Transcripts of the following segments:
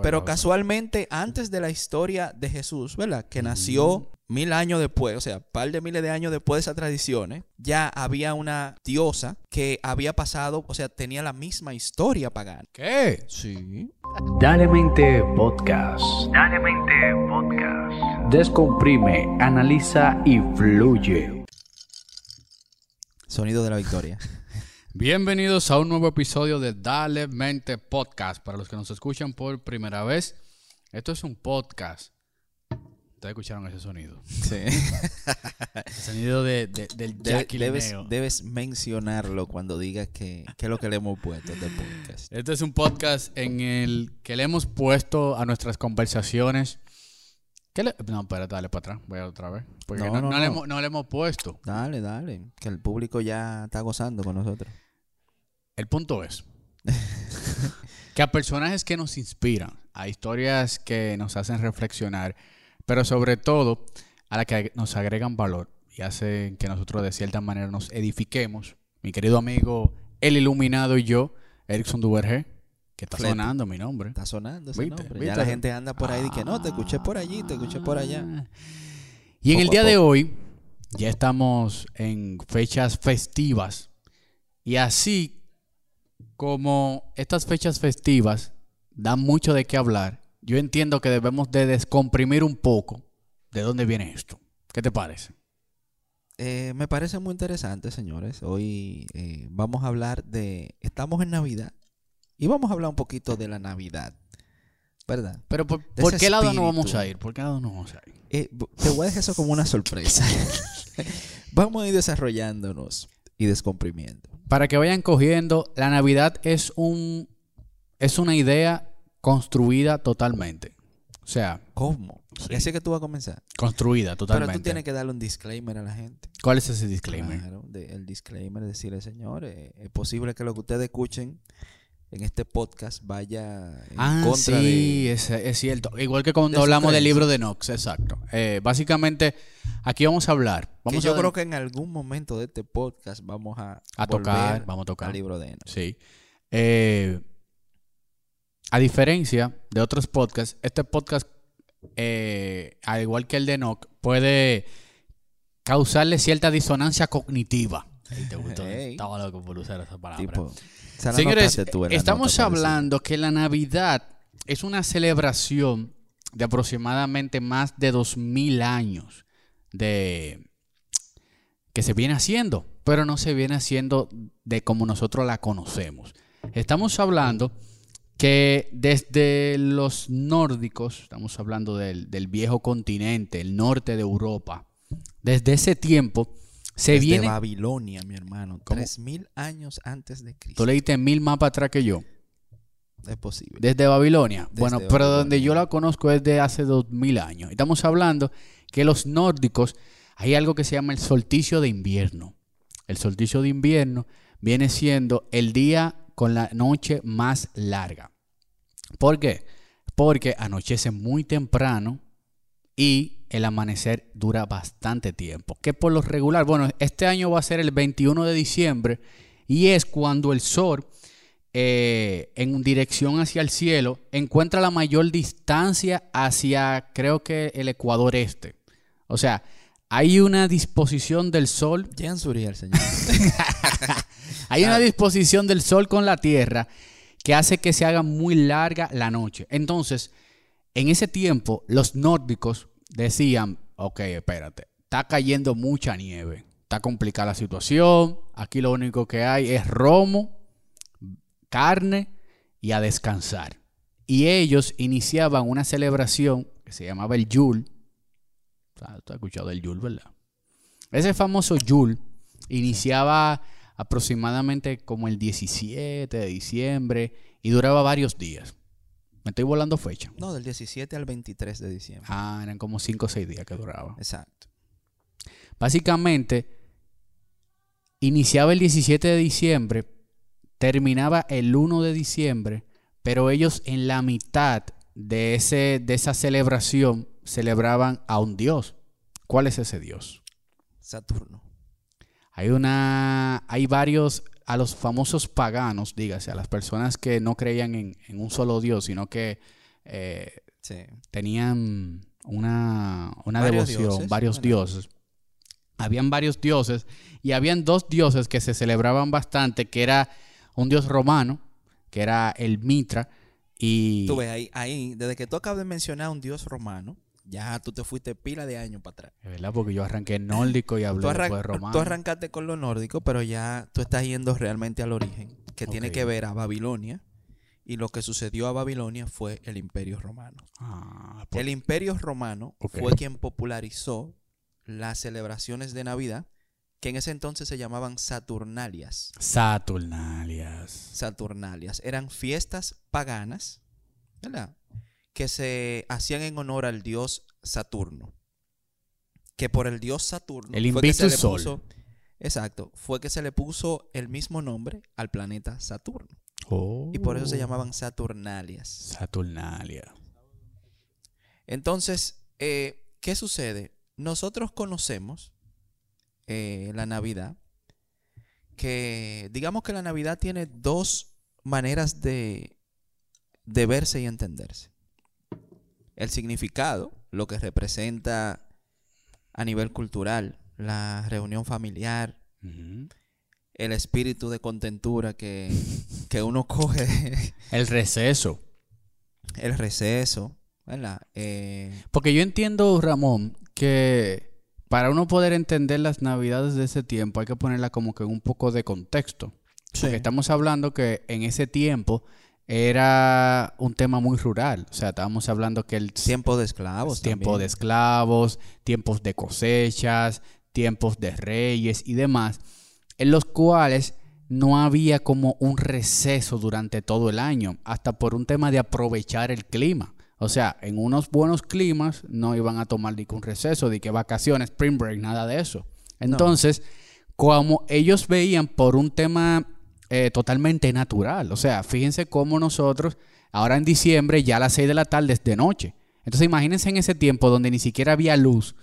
Pero casualmente, antes de la historia de Jesús, ¿verdad? Que nació mil años después, o sea, par de miles de años después de esas tradiciones, ya había una diosa que había pasado, o sea, tenía la misma historia pagana. ¿Qué? Sí. Dale Mente Podcast. Dale Mente Podcast. Descomprime, analiza y fluye. Sonido de la victoria. Bienvenidos a un nuevo episodio de Dale Mente Podcast. Para los que nos escuchan por primera vez, esto es un podcast. Ustedes escucharon ese sonido. Sí. El sonido de, de- del Jackie debes, debes mencionarlo cuando digas que, que es lo que le hemos puesto de podcast. Este es un podcast en el que le hemos puesto a nuestras conversaciones. ¿Qué le- No, espérate, dale para atrás. Voy a otra vez. Porque No, no, le hemos, no le hemos puesto. Dale, dale, que el público ya está gozando con nosotros. El punto es que a personajes que nos inspiran, a historias que nos hacen reflexionar, pero sobre todo a las que nos agregan valor y hacen que nosotros de cierta manera nos edifiquemos. Mi querido amigo El Iluminado y yo, Erickson Duvergé, que está Flete. sonando mi nombre. Está sonando ese ¿Viste? nombre. ¿Viste? Ya la gente anda por ahí y que no, te escuché por allí, te escuché por allá. Ah. Y en Poco el día de hoy ya estamos en fechas festivas. Y así como estas fechas festivas dan mucho de qué hablar, yo entiendo que debemos de descomprimir un poco de dónde viene esto. ¿Qué te parece? Eh, me parece muy interesante, señores. Hoy eh, vamos a hablar de... Estamos en Navidad y vamos a hablar un poquito de la Navidad, ¿verdad? Pero ¿por, qué lado no vamos a ir? ¿Por qué lado no vamos a ir? Eh, te voy a dejar eso como una sorpresa. vamos a ir desarrollándonos y descomprimiendo. Para que vayan cogiendo, la Navidad es un es una idea construida totalmente. O sea, ¿Cómo? Sí. Así que tú vas a comenzar. construida totalmente. Pero tú tienes que darle un disclaimer a la gente. ¿Cuál es ese disclaimer? Claro, de- el disclaimer, decirle, señores, es posible que lo que ustedes escuchen en este podcast vaya en Ah, contra sí, de... es, es cierto. Igual que cuando de hablamos del libro de Knox, exacto. Eh, básicamente, aquí vamos a hablar. que yo a, creo que en algún momento de este podcast vamos a, a tocar, vamos a tocar. al libro de Enoch. Sí. Eh, a diferencia de otros podcasts, este podcast, eh, al igual que el de Knox, puede causarle cierta disonancia cognitiva. Ey, te gustó, Ey. Estaba loco por usar esa palabra. Tipo, esa la Señores, tú estamos nota, hablando que la Navidad es una celebración de aproximadamente más de 2000 años de que se viene haciendo, pero no se viene haciendo de como nosotros la conocemos. Estamos hablando que desde los nórdicos, estamos hablando del, del viejo continente, el norte de Europa, desde ese tiempo se Desde viene... Babilonia, mi hermano. Tres mil años antes de Tú Cristo. leíste mil más para atrás que yo. Es posible. Desde Babilonia. Desde bueno, pero donde yo la conozco es de hace dos mil años. Estamos hablando que los nórdicos, hay algo que se llama el solsticio de invierno. El solsticio de invierno viene siendo el día con la noche más larga. ¿Por qué? Porque anochece muy temprano y el amanecer dura bastante tiempo. Que por lo regular, bueno, este año va a ser el 21 de diciembre y es cuando el sol eh, en dirección hacia el cielo encuentra la mayor distancia hacia, creo que el ecuador este. O sea, hay una disposición del sol Jean Suriel, señor. hay una disposición del sol con la tierra que hace que se haga muy larga la noche. Entonces, en ese tiempo, los nórdicos decían, ok, espérate, está cayendo mucha nieve, está complicada la situación, aquí lo único que hay es romo, carne y a descansar. Y ellos iniciaban una celebración que se llamaba el sea, ¿Tú has escuchado del Yule, verdad? Ese famoso Yule iniciaba aproximadamente como el 17 de diciembre y duraba varios días. Me estoy volando fecha. no, del 17 al 23 de diciembre. Ah, eran como 5 o 6 días que duraba. Exacto. Básicamente, iniciaba el 17 de diciembre, terminaba el 1 de diciembre, pero ellos en la mitad de, ese, de esa celebración celebraban a un dios. ¿Cuál es ese dios? Saturno. Hay una. Hay varios. A los famosos paganos, dígase, a las personas que no creían en, en un solo Dios, sino que eh, Sí. tenían una, una Varios devoción, dioses, varios bueno. dioses. Habían varios dioses y habían dos dioses que se celebraban bastante, que era un dios romano, que era el Mitra, y Tú ves, ahí, ahí, desde que tú acabas de mencionar un dios romano, ya tú te fuiste pila de años para atrás. Es verdad, porque yo arranqué nórdico y hablé de romano. tú arrancaste con lo nórdico, pero ya tú estás yendo realmente al origen, que tiene que ver a Babilonia. Y lo que sucedió a Babilonia fue el Imperio Romano. Ah, pues, El Imperio Romano fue quien popularizó las celebraciones de Navidad, que en ese entonces se llamaban Saturnalias. Saturnalias. Saturnalias. Eran fiestas paganas, ¿verdad? Que se hacían en honor al dios Saturno. Que por el dios Saturno El fue que se le Invictus Sol. puso. Exacto. Fue que se le puso el mismo nombre al planeta Saturno. Y por eso se Oh. llamaban Saturnalias. Saturnalia. Entonces, eh, ¿qué sucede? Nosotros conocemos eh, la Navidad, que digamos que la Navidad tiene dos maneras de, de verse y entenderse. El significado, lo que representa a nivel cultural, la reunión familiar, el espíritu de contentura que, que uno coge, de- El receso. el receso, ¿verdad? Eh, Porque yo entiendo, Ramón, que para uno poder entender las navidades de ese tiempo hay que ponerla como que en un poco de contexto. Porque estamos hablando que en ese tiempo era un tema muy rural. O sea, estábamos hablando que el Tiempo de esclavos. tiempo también. de esclavos, tiempos de cosechas, tiempos de reyes y demás, en los cuales no había como un receso durante todo el año, hasta por un tema de aprovechar el clima. O sea, en unos buenos climas no iban a tomar ni que un receso, ni que vacaciones, spring break, nada de eso. Entonces, como ellos veían por un tema eh, totalmente natural, o sea, fíjense cómo nosotros, ahora en diciembre, ya a las 6 de la tarde es de noche. Entonces, imagínense en ese tiempo donde ni siquiera había luz,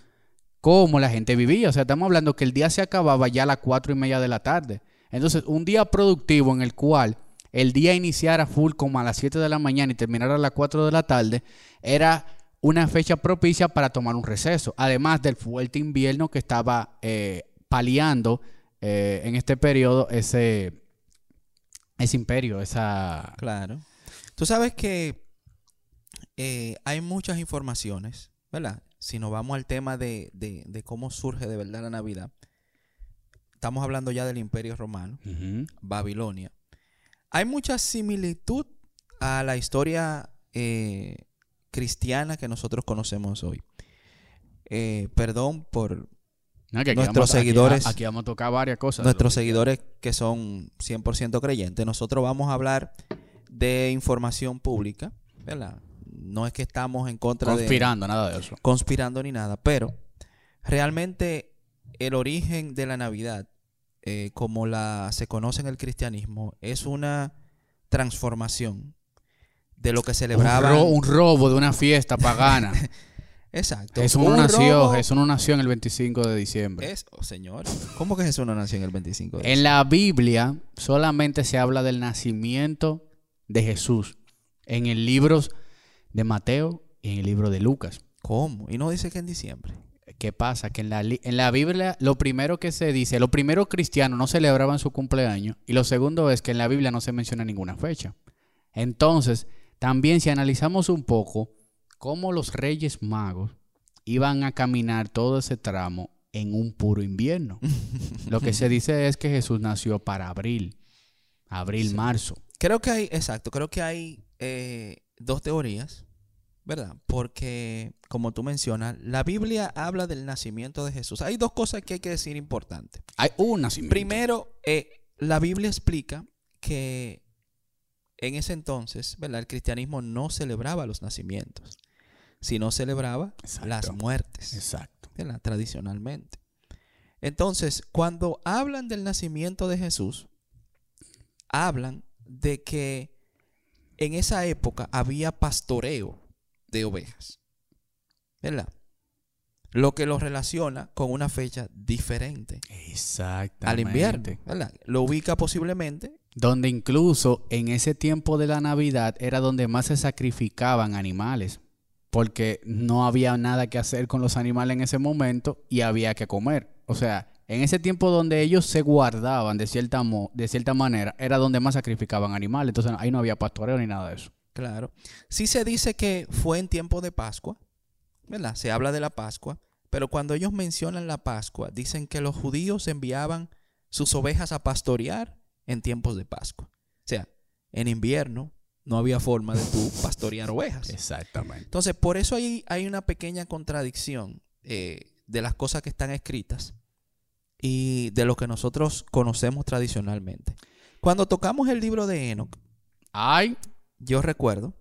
cómo la gente vivía. O sea, estamos hablando que el día se acababa ya a las 4 y media de la tarde. Entonces, un día productivo en el cual el día iniciara full como a las 7 de la mañana y terminara a las 4 de la tarde, era una fecha propicia para tomar un receso. Además del fuerte invierno que estaba eh, paliando eh, en este periodo ese, ese imperio, esa... Claro. Tú sabes que eh, hay muchas informaciones, ¿verdad? Si nos vamos al tema de, de- de cómo surge de verdad la Navidad, estamos hablando ya del Imperio Romano. Babilonia. Hay mucha similitud a la historia eh, cristiana que nosotros conocemos hoy. Eh, perdón por No, que Nuestros seguidores- Aquí, vamos a tocar varias cosas. nuestros seguidores que son 100% creyentes. Nosotros vamos a hablar de información pública, ¿verdad? No es que estamos en contra de Conspirando, nada de eso. conspirando ni nada, pero realmente el origen de la Navidad, eh, como la se conoce en el cristianismo, es una transformación de lo que Un, celebraba. ro- un robo de una fiesta pagana. Exacto. Jesús no nació, robo- Jesús no nació en el 25 de diciembre. Es, oh, señor, ¿cómo que Jesús no nació en el 25 de En la Biblia solamente se habla del nacimiento de Jesús. En el libro de Mateo y en el libro de Lucas. ¿Cómo? Y no dice que en diciembre. ¿Qué pasa? Que en la, en la Biblia lo primero que se dice, lo primero cristiano no celebraban su cumpleaños y lo segundo es que en la Biblia no se menciona ninguna fecha. Entonces, también si analizamos un poco cómo los reyes magos iban a caminar todo ese tramo en un puro invierno. lo que se dice es que Jesús nació para abril, abril, Sí. marzo. Creo que hay, exacto, creo que hay eh, dos teorías, ¿verdad? Porque, como tú mencionas, la Biblia habla del nacimiento de Jesús. Hay dos cosas que hay que decir importantes. Hay un nacimiento. Primero, eh, la Biblia explica que en ese entonces, ¿verdad? El cristianismo no celebraba los nacimientos, sino celebraba Exacto. las muertes, Exacto. ¿verdad? Tradicionalmente. Entonces, cuando hablan del nacimiento de Jesús, hablan de que en esa época había pastoreo de ovejas, ¿verdad? Lo que lo relaciona con una fecha diferente Exactamente. al invierno, ¿verdad? Lo ubica posiblemente donde incluso en ese tiempo de la Navidad era donde más se sacrificaban animales, porque no había nada que hacer con los animales en ese momento y había que comer. O sea, en ese tiempo donde ellos se guardaban de cierta, mo- de cierta manera, era donde más sacrificaban animales. Entonces ahí no había pastoreo ni nada de eso. Claro. Sí se dice que fue en tiempo de Pascua, ¿verdad? Se habla de la Pascua, pero cuando ellos mencionan la Pascua, dicen que los judíos enviaban sus ovejas a pastorear en tiempos de Pascua. O sea, en invierno no había forma de tú pastorear ovejas. Exactamente. Entonces, por eso hay, hay una pequeña contradicción eh, de las cosas que están escritas y de lo que nosotros conocemos tradicionalmente. Cuando tocamos el libro de Enoch, Ay, yo recuerdo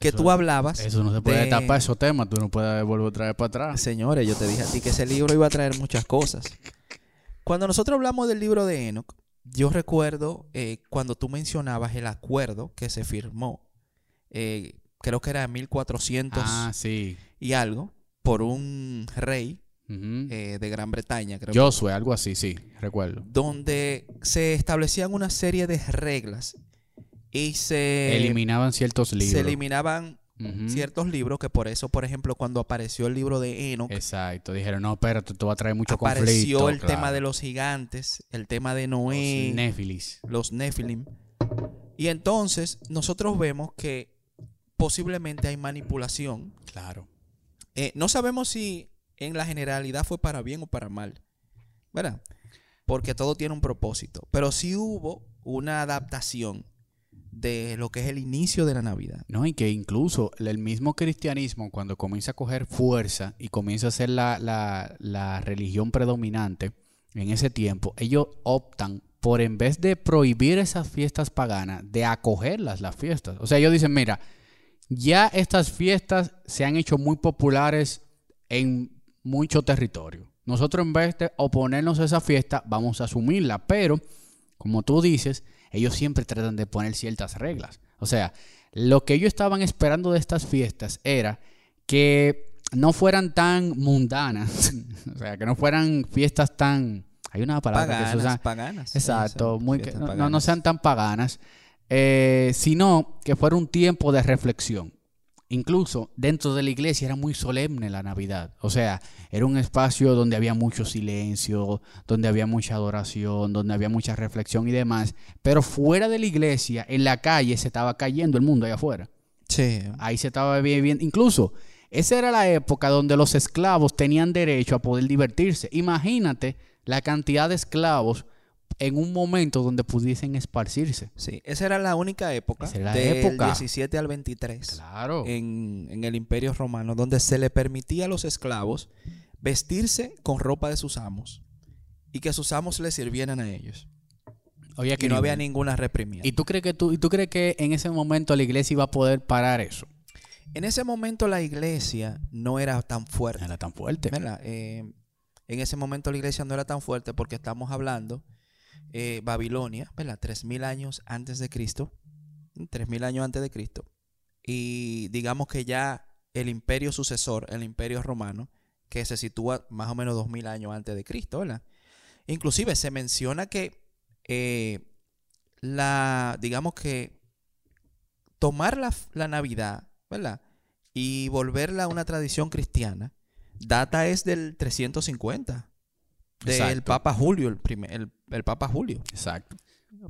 que Eso- tú hablabas. eso no se puede de- tapar esos temas, tú no puedes volver otra vez para atrás. Señores, yo te dije a ti que ese libro iba a traer muchas cosas. Cuando nosotros hablamos del libro de Enoch, yo recuerdo eh, cuando tú mencionabas el acuerdo que se firmó, eh, creo que era en 1400 Ah, sí. y algo, por un rey eh, de Gran Bretaña, creo. Josué, algo así, sí, recuerdo. donde se establecían una serie de reglas y se, Eliminaban ciertos libros. se eliminaban Ciertos libros que por eso, por ejemplo, cuando apareció el libro de Enoch, Exacto. Dijeron, no, espérate, esto va a traer mucho apareció conflicto. el claro. tema de los gigantes, el tema de Noé, Los néfilis. los Nephilim. Y entonces nosotros vemos que posiblemente hay manipulación. Claro. Eh, no sabemos si en la generalidad fue para bien o para mal, ¿verdad? Porque todo tiene un propósito. Pero sí hubo una adaptación de lo que es el inicio de la Navidad. No, y que incluso el mismo cristianismo, cuando comienza a coger fuerza y comienza a ser la, la- la religión predominante en ese tiempo, ellos optan por, en vez de prohibir esas fiestas paganas, de acogerlas las fiestas. O sea, ellos dicen, mira, ya estas fiestas se han hecho muy populares en mucho territorio. Nosotros en vez de oponernos a esa fiesta, vamos a asumirla, pero como tú dices, ellos siempre tratan de poner ciertas reglas. O sea, lo que ellos estaban esperando de estas fiestas era que no fueran tan mundanas, o sea, que no fueran fiestas tan... Hay una palabra que se Paganas, usa... paganas. Exacto, muy que, no, no- paganas. sean tan paganas, eh, sino que fuera un tiempo de reflexión. Incluso dentro de la iglesia era muy solemne la Navidad. O sea, era un espacio donde había mucho silencio, donde había mucha adoración, donde había mucha reflexión y demás. Pero fuera de la iglesia, en la calle, se estaba cayendo el mundo allá afuera. Sí. Ahí se estaba viviendo. Incluso, esa era la época donde los esclavos tenían derecho a poder divertirse. Imagínate la cantidad de esclavos en un momento donde pudiesen esparcirse. Sí, esa era la única época la del época. 17 al 23 Claro. en, en el Imperio Romano, donde se le permitía a los esclavos vestirse con ropa de sus amos y que sus amos les sirvieran a ellos. Oye, Que no había ninguna reprimida. ¿Y tú crees que tú, y tú crees que en ese momento la iglesia iba a poder parar eso? En ese momento la iglesia no era tan No fuerte. era tan fuerte. Eh, en ese momento la iglesia no era tan fuerte porque estamos hablando eh, Babilonia, ¿verdad? 3000 años antes de Cristo. 3000 años antes de Cristo. Y digamos que ya el imperio sucesor, el imperio romano, que se sitúa más o menos 2000 años antes de Cristo, ¿verdad? Inclusive se menciona que eh, la, digamos que tomar la, la Navidad, ¿verdad? Y volverla a una tradición cristiana, data es del 350, del Exacto. Papa Julio, el, primer, el, el Papa Julio, Exacto.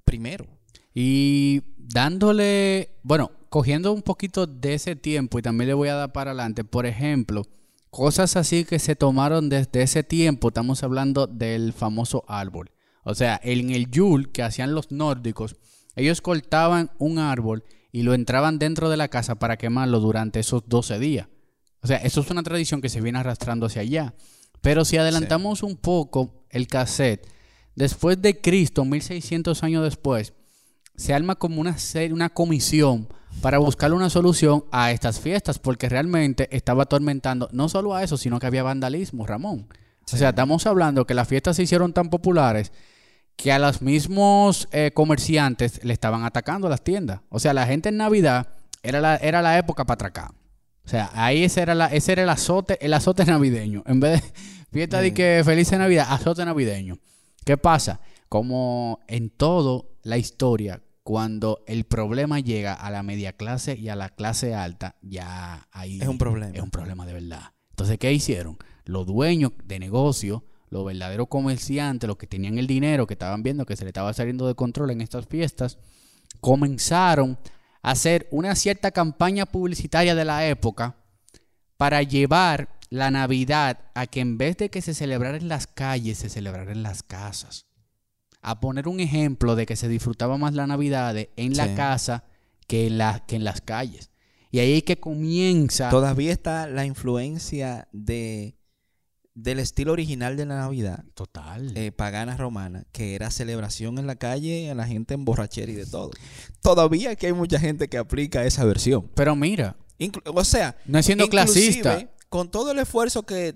primero. Y dándole, bueno, cogiendo un poquito de ese tiempo y también le voy a dar para adelante, por ejemplo, cosas así que se tomaron desde ese tiempo, estamos hablando del famoso árbol. O sea, en el Yule que hacían los nórdicos, ellos cortaban un árbol y lo entraban dentro de la casa para quemarlo durante esos 12 días. O sea, eso es una tradición que se viene arrastrando hacia allá. Pero si adelantamos un poco el cassette, después de Cristo, 1600 años después, se arma como una, una comisión para buscar una solución a estas fiestas, porque realmente estaba atormentando no solo a eso, sino que había vandalismo, Ramón. O sea, estamos hablando que las fiestas se hicieron tan populares que a los mismos eh, comerciantes le estaban atacando a las tiendas. O sea, la gente en Navidad era la, era la época para atracar. O sea, ahí ese era, la, ese era el azote, el azote navideño. En vez de fiesta de que feliz Navidad, azote navideño. ¿Qué pasa? como en todo la historia, cuando el problema llega a la media clase y a la clase alta, ya ahí Es un problema. Es un problema de verdad. Entonces, ¿qué hicieron? Los dueños de negocio, los verdaderos comerciantes, los que tenían el dinero, que estaban viendo que se le estaba saliendo de control en estas fiestas, comenzaron a hacer una cierta campaña publicitaria de la época para llevar la Navidad a que en vez de que se celebrara en las calles, se celebrara en las casas. A poner un ejemplo de que se disfrutaba más la Navidad en la casa que en, la, que en las calles. Y ahí es que comienza... Todavía está la influencia de, del estilo original de la Navidad, Total. eh, pagana romana, que era celebración en la calle, a la gente en borrachera y de todo. Todavía que hay mucha gente que aplica esa versión. Pero mira, Inclu- o sea, no es siendo clasista. Con todo el esfuerzo que,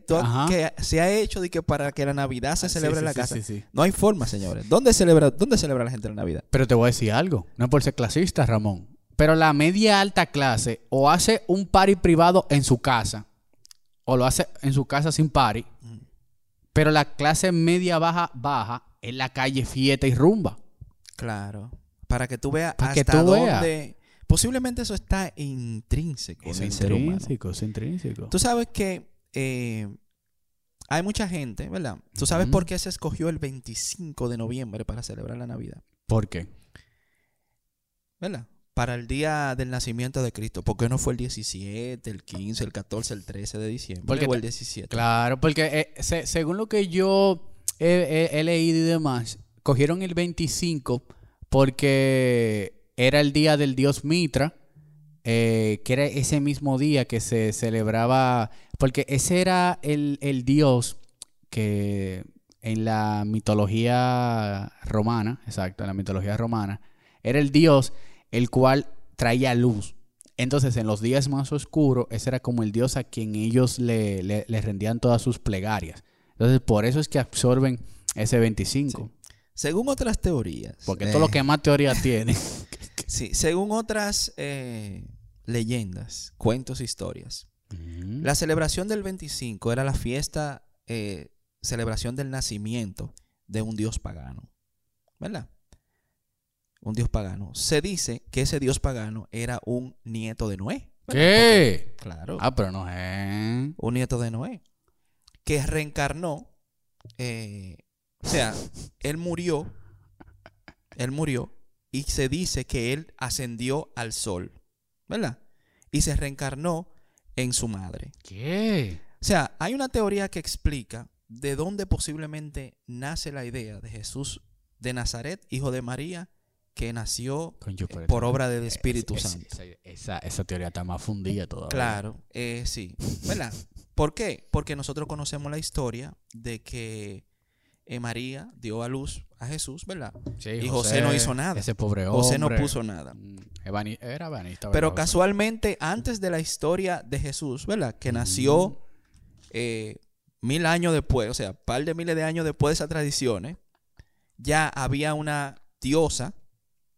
se ha hecho de que para que la Navidad se Ah, sí, celebre sí, en la casa, sí, no hay forma, señores. ¿Dónde celebra, ¿Dónde celebra la gente la Navidad? Pero te voy a decir algo, no es por ser clasista, Ramón. Pero la media alta clase o hace un party privado en su casa, o lo hace en su casa sin party. Pero la clase media baja, baja, en la calle fiesta y rumba. Claro. Para que tú veas Para que hasta tú veas. Posiblemente eso está intrínseco Es en el ser humano. intrínseco, es intrínseco. Tú sabes que eh, hay mucha gente, ¿verdad? ¿Tú sabes por qué se escogió el 25 de noviembre para celebrar la Navidad? ¿Por qué? ¿Verdad? Para el día del nacimiento de Cristo. ¿Por qué no fue el 17, el 15, el 14, el 13 de diciembre? Porque o el ta- 17. Claro, porque eh, se- según lo que yo he, he- he leído y demás, cogieron el 25 porque era el día del dios Mitra, eh, que era ese mismo día que se celebraba, porque ese era el, el dios que en la mitología romana, exacto, en la mitología romana, era el dios el cual traía luz. Entonces, en los días más oscuros, ese era como el dios a quien ellos le, le- rendían todas sus plegarias. Entonces, por eso es que absorben ese 25. Según otras teorías. Porque eh, todo lo que más teoría tiene. Sí, según otras eh, leyendas, cuentos, historias. La celebración del 25 era la fiesta, eh, celebración del nacimiento de un dios pagano. ¿Verdad? Un dios pagano. Se dice que ese dios pagano era un nieto de Noé. ¿Qué? Porque- claro. Ah, pero no es. Un nieto de Noé. Que reencarnó. eh, o sea, él murió. Él murió. Y se dice que él ascendió al sol. ¿Verdad? Y se reencarnó en su madre. ¿Qué? O sea, hay una teoría que explica de dónde posiblemente nace la idea de Jesús de Nazaret, hijo de María, que nació eh, por obra del Espíritu Santo. Esa teoría está más fundida todavía. Claro, eh, sí, ¿verdad? ¿Por qué? Porque nosotros conocemos la historia de que eh, María dio a luz a Jesús, ¿verdad? Sí, Y José no hizo nada. Ese pobre hombre. José no puso nada. Mm, evani- Era vanista. Pero casualmente, antes de la historia de Jesús, ¿verdad? Que nació eh, mil años después, o sea, par de miles de años después de esas tradiciones, ya había una diosa,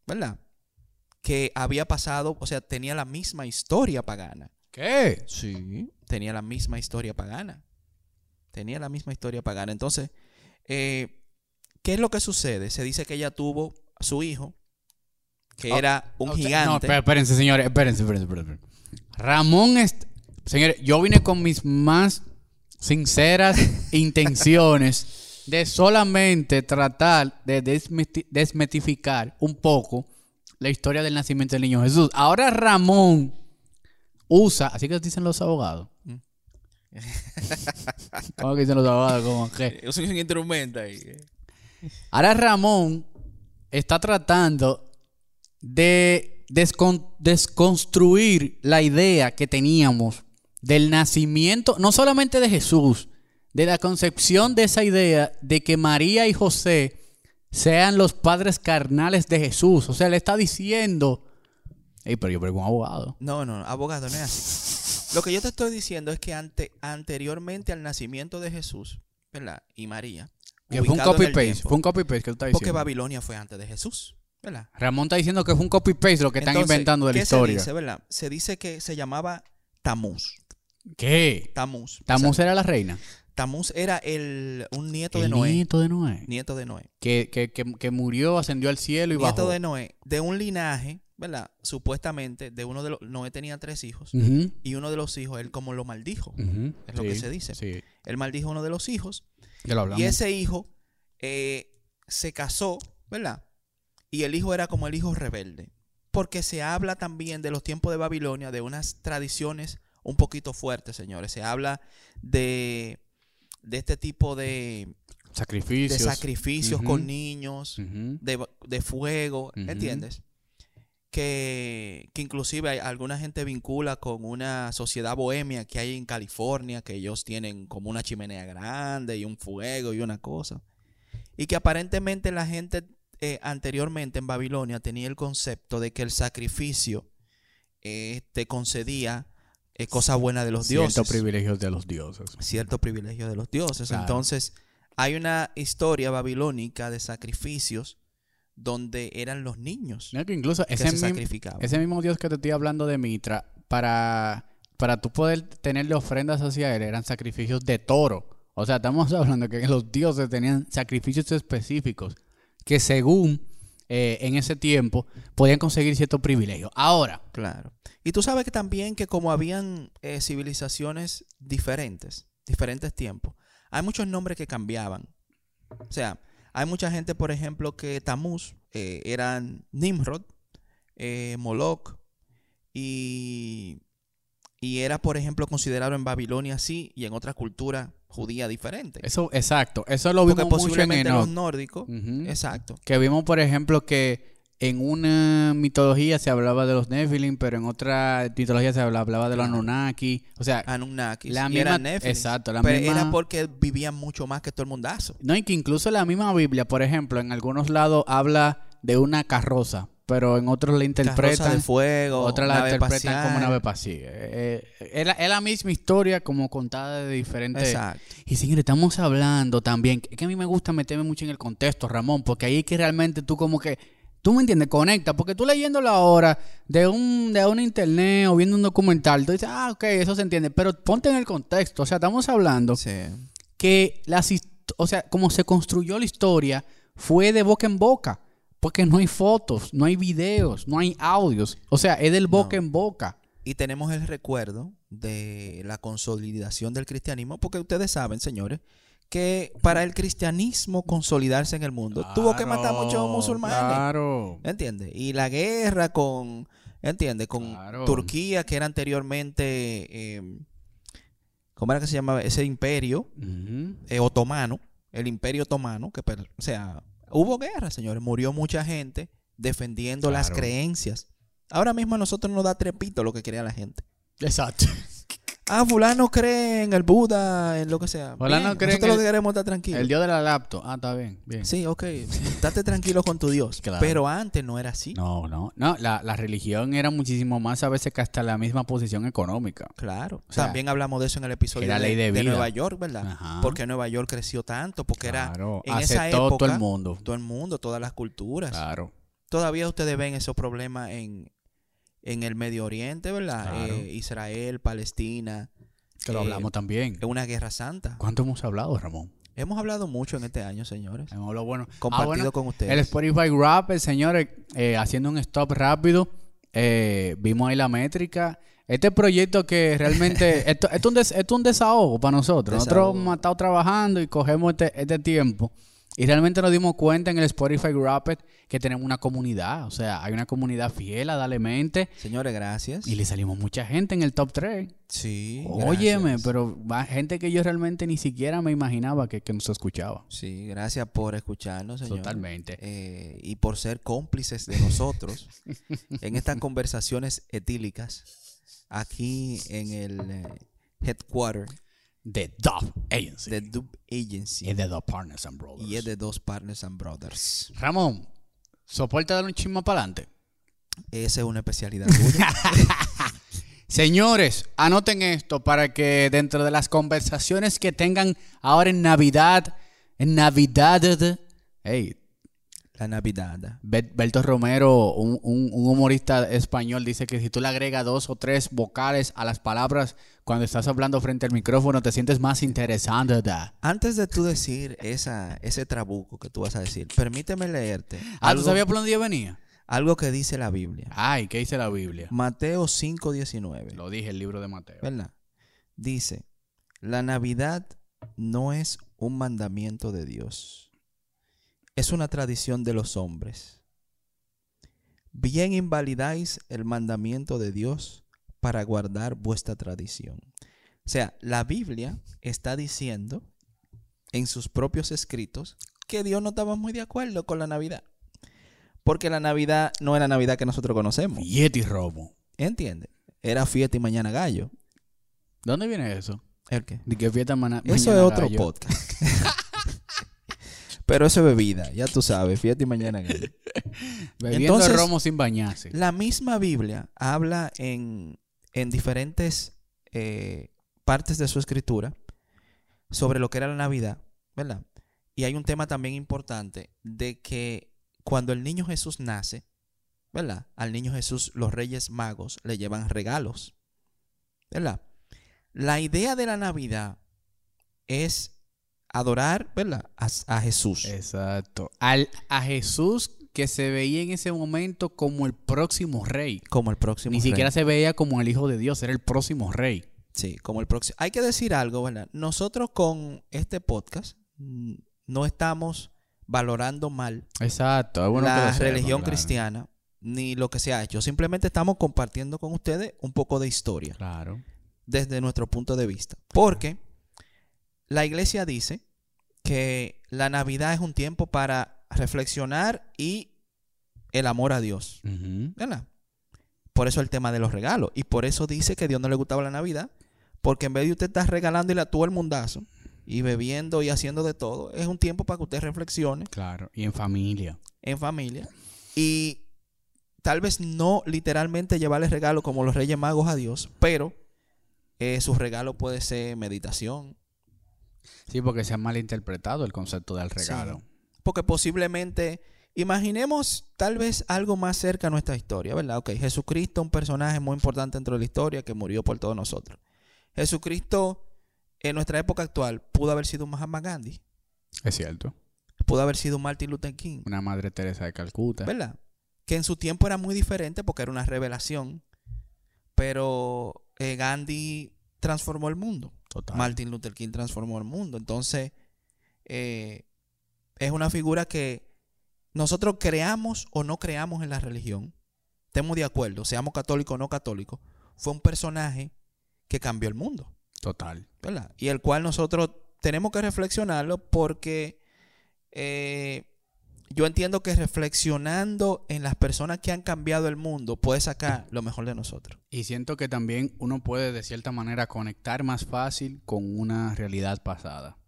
¿verdad? Que había pasado, o sea, tenía la misma historia pagana. ¿Qué? Sí, tenía la misma historia pagana. Tenía la misma historia pagana. Entonces, eh, ¿qué es lo que sucede? Se dice que ella tuvo a su hijo, que Oh, era un gigante. No, espé- espérense, señores. Espérense, espérense, espérense. Ramón, es... señores, yo vine con mis más sinceras intenciones de solamente tratar de desmiti- desmitificar un poco la historia del nacimiento del niño Jesús. Ahora Ramón usa, así que dicen los abogados. ¿Cómo que dicen los abogados? ¿Cómo que? Es un instrumento ahí. Ahora Ramón está tratando de descon- desconstruir la idea que teníamos del nacimiento, no solamente de Jesús, de la concepción de esa idea de que María y José sean los padres carnales de Jesús. O sea, le está diciendo, pero yo pregunto un abogado. No, no, abogado, no es así. Lo que yo te estoy diciendo es que ante, anteriormente al nacimiento de Jesús, ¿verdad? Y María. Que fue un ubicado en copy el paste, tiempo, fue un copy paste que tú estás Porque diciendo. Babilonia fue antes de Jesús, ¿verdad? Ramón está diciendo que fue un copy paste lo que están inventando de la ¿qué historia. Se dice, ¿verdad? Se dice que se llamaba Tamuz. ¿Qué? Tamuz. Tamuz O sea, era la reina. Tamuz era el, un nieto de Noé. nieto de Noé. Nieto de Noé. Que, que, que, que murió, ascendió al cielo y Nieto bajó. de Noé. De un linaje, ¿verdad? Supuestamente, de uno de los. Noé tenía tres hijos. Y uno de los hijos, él como lo maldijo. Es lo que se dice. Sí, Él maldijo a uno de los hijos. ya lo hablamos. Y ese hijo eh, se casó, ¿verdad? Y el hijo era como el hijo rebelde. Porque se habla también de los tiempos de Babilonia, de unas tradiciones un poquito fuertes, señores. Se habla de, de este tipo de, de Sacrificios. sacrificios con niños, de, de fuego. ¿entiendes? Que, que inclusive hay- alguna gente vincula con una sociedad bohemia que hay en California, que ellos tienen como una chimenea grande y un fuego y una cosa. Y que aparentemente la gente eh, anteriormente en Babilonia tenía el concepto de que el sacrificio eh, te concedía eh, cosas buenas de los Ciertos dioses privilegios de los dioses. cierto privilegio de los dioses. Claro. Entonces, hay una historia babilónica de sacrificios donde eran los niños Mira que incluso que ese, se mismo, sacrificaban. ese mismo dios que te estoy hablando de Mitra, para, para tú poder tenerle ofrendas hacia él, eran sacrificios de toro. O sea, estamos hablando que los dioses tenían sacrificios específicos que según eh, en ese tiempo podían conseguir ciertos privilegios. Ahora, Claro. Y tú sabes que también que como habían eh, civilizaciones diferentes, diferentes tiempos, hay muchos nombres que cambiaban. O sea, hay mucha gente, por ejemplo, que Tamuz eh, eran Nimrod, eh, Moloch, y, y era, por ejemplo, considerado en Babilonia así y en otra cultura judía diferente. eso, exacto, eso lo Porque vimos mucho en posiblemente Enoch. los nórdicos, exacto, Que vimos, por ejemplo, que en una mitología se hablaba de los Nephilim, pero en otra mitología se habla- hablaba de los Anunnaki. O sea, Anunnakis, La misma- eran Nephilim. exacto, la Pero misma- era porque vivían mucho más que todo el mundazo. no, y que incluso la misma Biblia, por ejemplo, en algunos lados habla de una carroza, pero en otros la Carroza interpretan, de fuego, otras la interpretan como nave espacial. Eh, eh, es, es la misma historia como contada de diferentes... Exacto. Y señores, estamos hablando también, es que a mí me gusta meterme mucho en el contexto, Ramón, porque ahí es que realmente tú como que, tú me entiendes, conecta, porque tú leyéndolo ahora de un, de un internet o viendo un documental, tú dices, ah, ok, eso se entiende, pero ponte en el contexto, o sea, estamos hablando Sí. que las, o sea, como se construyó la historia fue de boca en boca, porque no hay fotos, no hay videos, no hay audios, o sea, es del boca No. en boca. Y tenemos el recuerdo de la consolidación del cristianismo, porque ustedes saben, señores, que para el cristianismo consolidarse en el mundo tuvo que matar a muchos musulmanes. Claro. ¿Entiendes? Y la guerra con, ¿entiendes? Con Claro. Turquía, que era anteriormente, eh, ¿cómo era que se llamaba? Ese imperio eh, otomano, el imperio otomano, que, o sea, hubo guerra, señores, murió mucha gente defendiendo las creencias. Ahora mismo a nosotros nos da trepito lo que quería la gente. Exacto. Ah, fulano cree en el Buda, en lo que sea. Fulano Bien, cree en nosotros lo el- que queremos es estar tranquilos. El dios de la laptop. Ah, está bien. bien. Sí, ok. Estate tranquilo con tu Dios. Claro. Pero antes no era así. No, no. No, la, la religión era muchísimo más a veces que hasta la misma posición económica. Claro. O sea, También hablamos de eso en el episodio de, ley de de vida. Nueva York, ¿verdad? Ajá. Porque Nueva York creció tanto, porque Claro. era en esa época todo el mundo. todo el mundo, todas las culturas. Claro. Todavía ustedes ven esos problemas en, en el Medio Oriente, ¿verdad? Claro. Eh, Israel, Palestina. Que lo eh, hablamos también. Es una guerra santa. ¿Cuánto hemos hablado, Ramón? Hemos hablado mucho en este año, señores. Hemos hablado bueno. Compartido Ah, bueno, con ustedes. El Spotify Rap, el señor, eh, haciendo un stop rápido. eh, vimos ahí la métrica. Este proyecto que realmente. esto, esto es un des- esto es un desahogo para nosotros. Nosotros hemos estado trabajando y cogemos este, este tiempo. Y realmente nos dimos cuenta en el Spotify Rapid que tenemos una comunidad. O sea, hay una comunidad fiel a Dale Mente. Señores, gracias. Y le salimos mucha gente en el top 3. Sí. Óyeme, gracias. pero gente que yo realmente ni siquiera me imaginaba que, que nos escuchaba. Sí, gracias por escucharnos, señor. Totalmente. Eh, y por ser cómplices de nosotros en estas conversaciones etílicas aquí en el eh, headquarter The Dove Agency. de Dub Agency. Es de Dove Partners and Brothers. Y es de dos partners and brothers. Ramón, ¿soporta dar un chisme para adelante? Esa es una especialidad tuya. Señores, anoten esto para que dentro de las conversaciones que tengan ahora en Navidad, en Navidad, hey, La Navidad. Berto Romero, un, un- un humorista español, dice que si tú le agregas dos o tres vocales a las palabras cuando estás hablando frente al micrófono, te sientes más interesante. Antes de tú decir esa, ese trabuco que tú vas a decir, permíteme leerte Ah, ¿tú algo, sabías por dónde yo venía? algo que dice la Biblia. Ay, ¿qué dice la Biblia? Mateo 5:19, Lo dije, el libro de Mateo. ¿verdad? Dice, la Navidad no es un mandamiento de Dios, es una tradición de los hombres. Bien invalidáis el mandamiento de Dios para guardar vuestra tradición. O sea, la Biblia está diciendo en sus propios escritos que Dios no estaba muy de acuerdo con la Navidad. Porque la Navidad no es la Navidad que nosotros conocemos. Yeti Romo. ¿Entiendes? Era fiesta y mañana gallo. ¿Dónde viene eso? ¿El qué? ¿De qué fiesta mana- Eso mañana es otro gallo? podcast. Pero eso es bebida, ya tú sabes, fiesta y mañana gallo. Bebiendo Entonces- romo sin bañarse. La misma Biblia habla en, en diferentes eh, partes de su escritura sobre lo que era la Navidad, ¿verdad? Y hay un tema también importante de que cuando el niño Jesús nace, ¿verdad? Al niño Jesús los reyes magos le llevan regalos, ¿verdad? La idea de la Navidad es adorar, ¿verdad? A, a Jesús. Exacto. Al, a Jesús que se veía en ese momento como el próximo rey. como el próximo Ni rey. siquiera se veía como el hijo de Dios, era el próximo rey. Sí, como el próximo. Hay que decir algo, ¿verdad? Nosotros con este podcast mm, no estamos valorando mal Exacto. bueno la religión claro. cristiana ni lo que se ha hecho. Simplemente estamos compartiendo con ustedes un poco de historia Claro. desde nuestro punto de vista. Porque la iglesia dice que la Navidad es un tiempo para reflexionar y el amor a Dios. ¿verdad? Por eso el tema de los regalos. Y por eso dice que a Dios no le gustaba la Navidad. Porque en vez de usted estar regalándole a todo el mundazo y bebiendo y haciendo de todo, es un tiempo para que usted reflexione Claro. Y en familia. en familia. Y tal vez no literalmente llevarle regalo como los Reyes Magos a Dios, pero eh, su regalo puede ser meditación. Sí, porque se ha malinterpretado el concepto del regalo. Porque posiblemente, imaginemos tal vez algo más cerca a nuestra historia, ¿verdad? Ok, Jesucristo, un personaje muy importante dentro de la historia que murió por todos nosotros. Jesucristo, en nuestra época actual, pudo haber sido un Mahatma Gandhi, Es cierto. pudo haber sido un Martin Luther King, Una madre Teresa de Calcuta. ¿verdad? Que en su tiempo era muy diferente porque era una revelación, pero eh, Gandhi transformó el mundo. Total. Martin Luther King transformó el mundo. Entonces, eh, es una figura que nosotros creamos o no creamos en la religión, estemos de acuerdo, seamos católicos o no católicos, fue un personaje que cambió el mundo, Total. ¿verdad? Y el cual nosotros tenemos que reflexionarlo porque eh, yo entiendo que reflexionando en las personas que han cambiado el mundo puede sacar lo mejor de nosotros. Y siento que también uno puede de cierta manera conectar más fácil con una realidad pasada.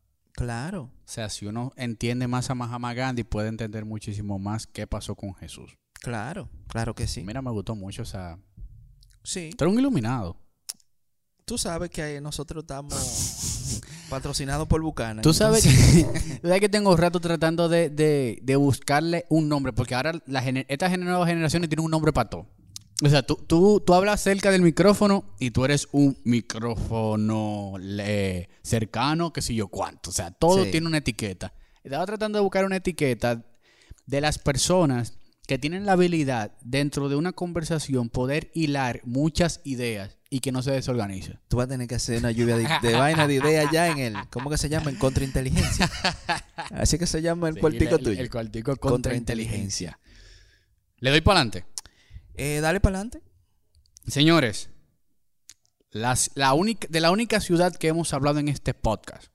Claro, O sea, si uno entiende más a Mahatma Gandhi, puede entender muchísimo más qué pasó con Jesús. claro, claro que sí. Mira, me gustó mucho. O sea, Sí. eres un iluminado. Tú sabes que nosotros estamos patrocinados por Bucana. Tú sabes entonces- que, que tengo rato tratando de, de- de buscarle un nombre, porque ahora la gener- estas gener- nuevas generaciones tienen un nombre para todo. O sea, tú, tú, tú hablas cerca del micrófono y tú eres un micrófono cercano, que sé yo cuánto. O sea, todo Sí. tiene una etiqueta. Estaba tratando de buscar una etiqueta de las personas que tienen la habilidad dentro de una conversación poder hilar muchas ideas y que no se desorganice. Tú vas a tener que hacer una lluvia de, de vaina de ideas ya en el. ¿Cómo que se llama? En contrainteligencia. Así que se llama el Sí, cuartico el- tuyo. El cuartico Contrainteligencia. contrainteligencia. Le doy para adelante. Eh, dale para adelante. Señores, las- la única, de la única ciudad que hemos hablado en este podcast,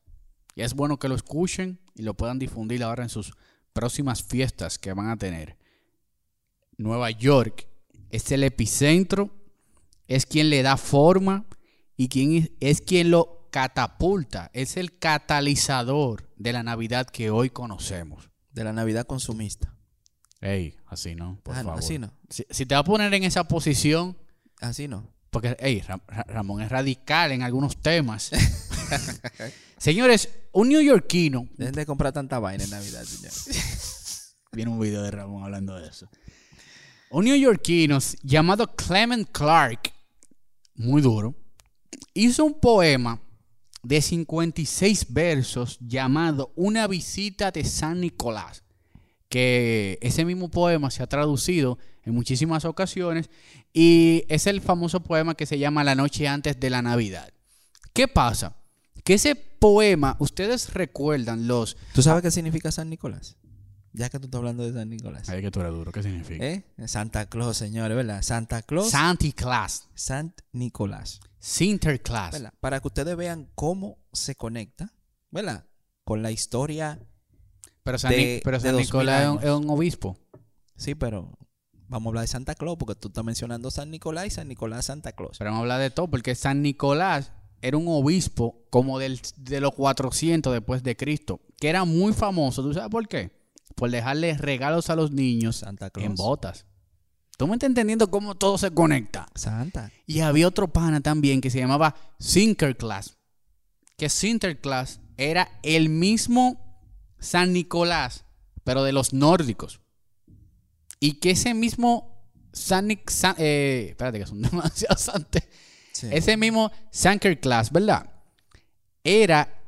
y es bueno que lo escuchen y lo puedan difundir ahora en sus próximas fiestas que van a tener. Nueva York es el epicentro, es quien le da forma y quien es, es quien lo catapulta, es el catalizador de la Navidad que hoy conocemos. De la Navidad consumista. Ey, así no, por Ah, no, favor. así no. Si, si te vas a poner en esa posición, Así no. porque ey, Ra- Ra- Ramón es radical en algunos temas. Señores, un neoyorquino, Dejen de comprar tanta vaina en Navidad, señores. Viene un video de Ramón hablando de eso. Un neoyorquino llamado Clement Clark, muy duro, hizo un poema de 56 versos llamado Una visita de San Nicolás, que ese mismo poema se ha traducido en muchísimas ocasiones y es el famoso poema que se llama La noche antes de la Navidad. ¿Qué pasa? Que ese poema, ustedes recuerdan los... ¿Tú sabes qué significa San Nicolás? Ya que tú estás hablando de San Nicolás. Ay, que tú eres duro, ¿qué significa? ¿Eh? Santa Claus, señores, ¿verdad? Santa Claus. Santa Claus. Sant Nicolás. Sinterklaas. ¿verdad? Para que ustedes vean cómo se conecta, ¿verdad? Con la historia. Pero San, de- Ni- pero de San 2000 Nicolás es un, años. es un obispo. Sí, pero vamos a hablar de Santa Claus porque tú estás mencionando San Nicolás y San Nicolás Santa Claus. Pero vamos a hablar de todo, porque San Nicolás era un obispo como del, de los 400 después de Cristo, que era muy famoso. ¿Tú sabes por qué? Por dejarle regalos a los niños Santa Claus. en botas. ¿Tú me estás entendiendo cómo todo se conecta? Santa. Y había otro pana también que se llamaba Sinterklaas. Que Sinterklaas era el mismo San Nicolás, pero de los nórdicos. Y que ese mismo San, Nic- San- eh, espérate que son demasiados santos. Sí. Ese mismo Sinterklaas, ¿verdad? Era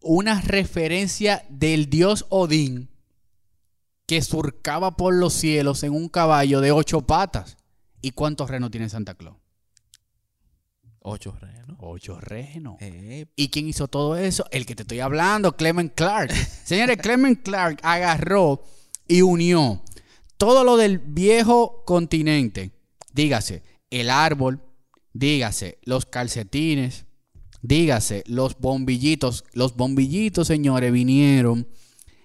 una referencia del dios Odín que surcaba por los cielos en un caballo de ocho patas. ¿Y cuántos renos tiene Santa Claus? Ocho renos. Ocho renos. Eh, ¿Y quién hizo todo eso? El que te estoy hablando, Clement Clark. Señores, Clement Clark agarró y unió todo lo del viejo continente. Dígase, el árbol, dígase, los calcetines, dígase, los bombillitos. Los bombillitos, señores, vinieron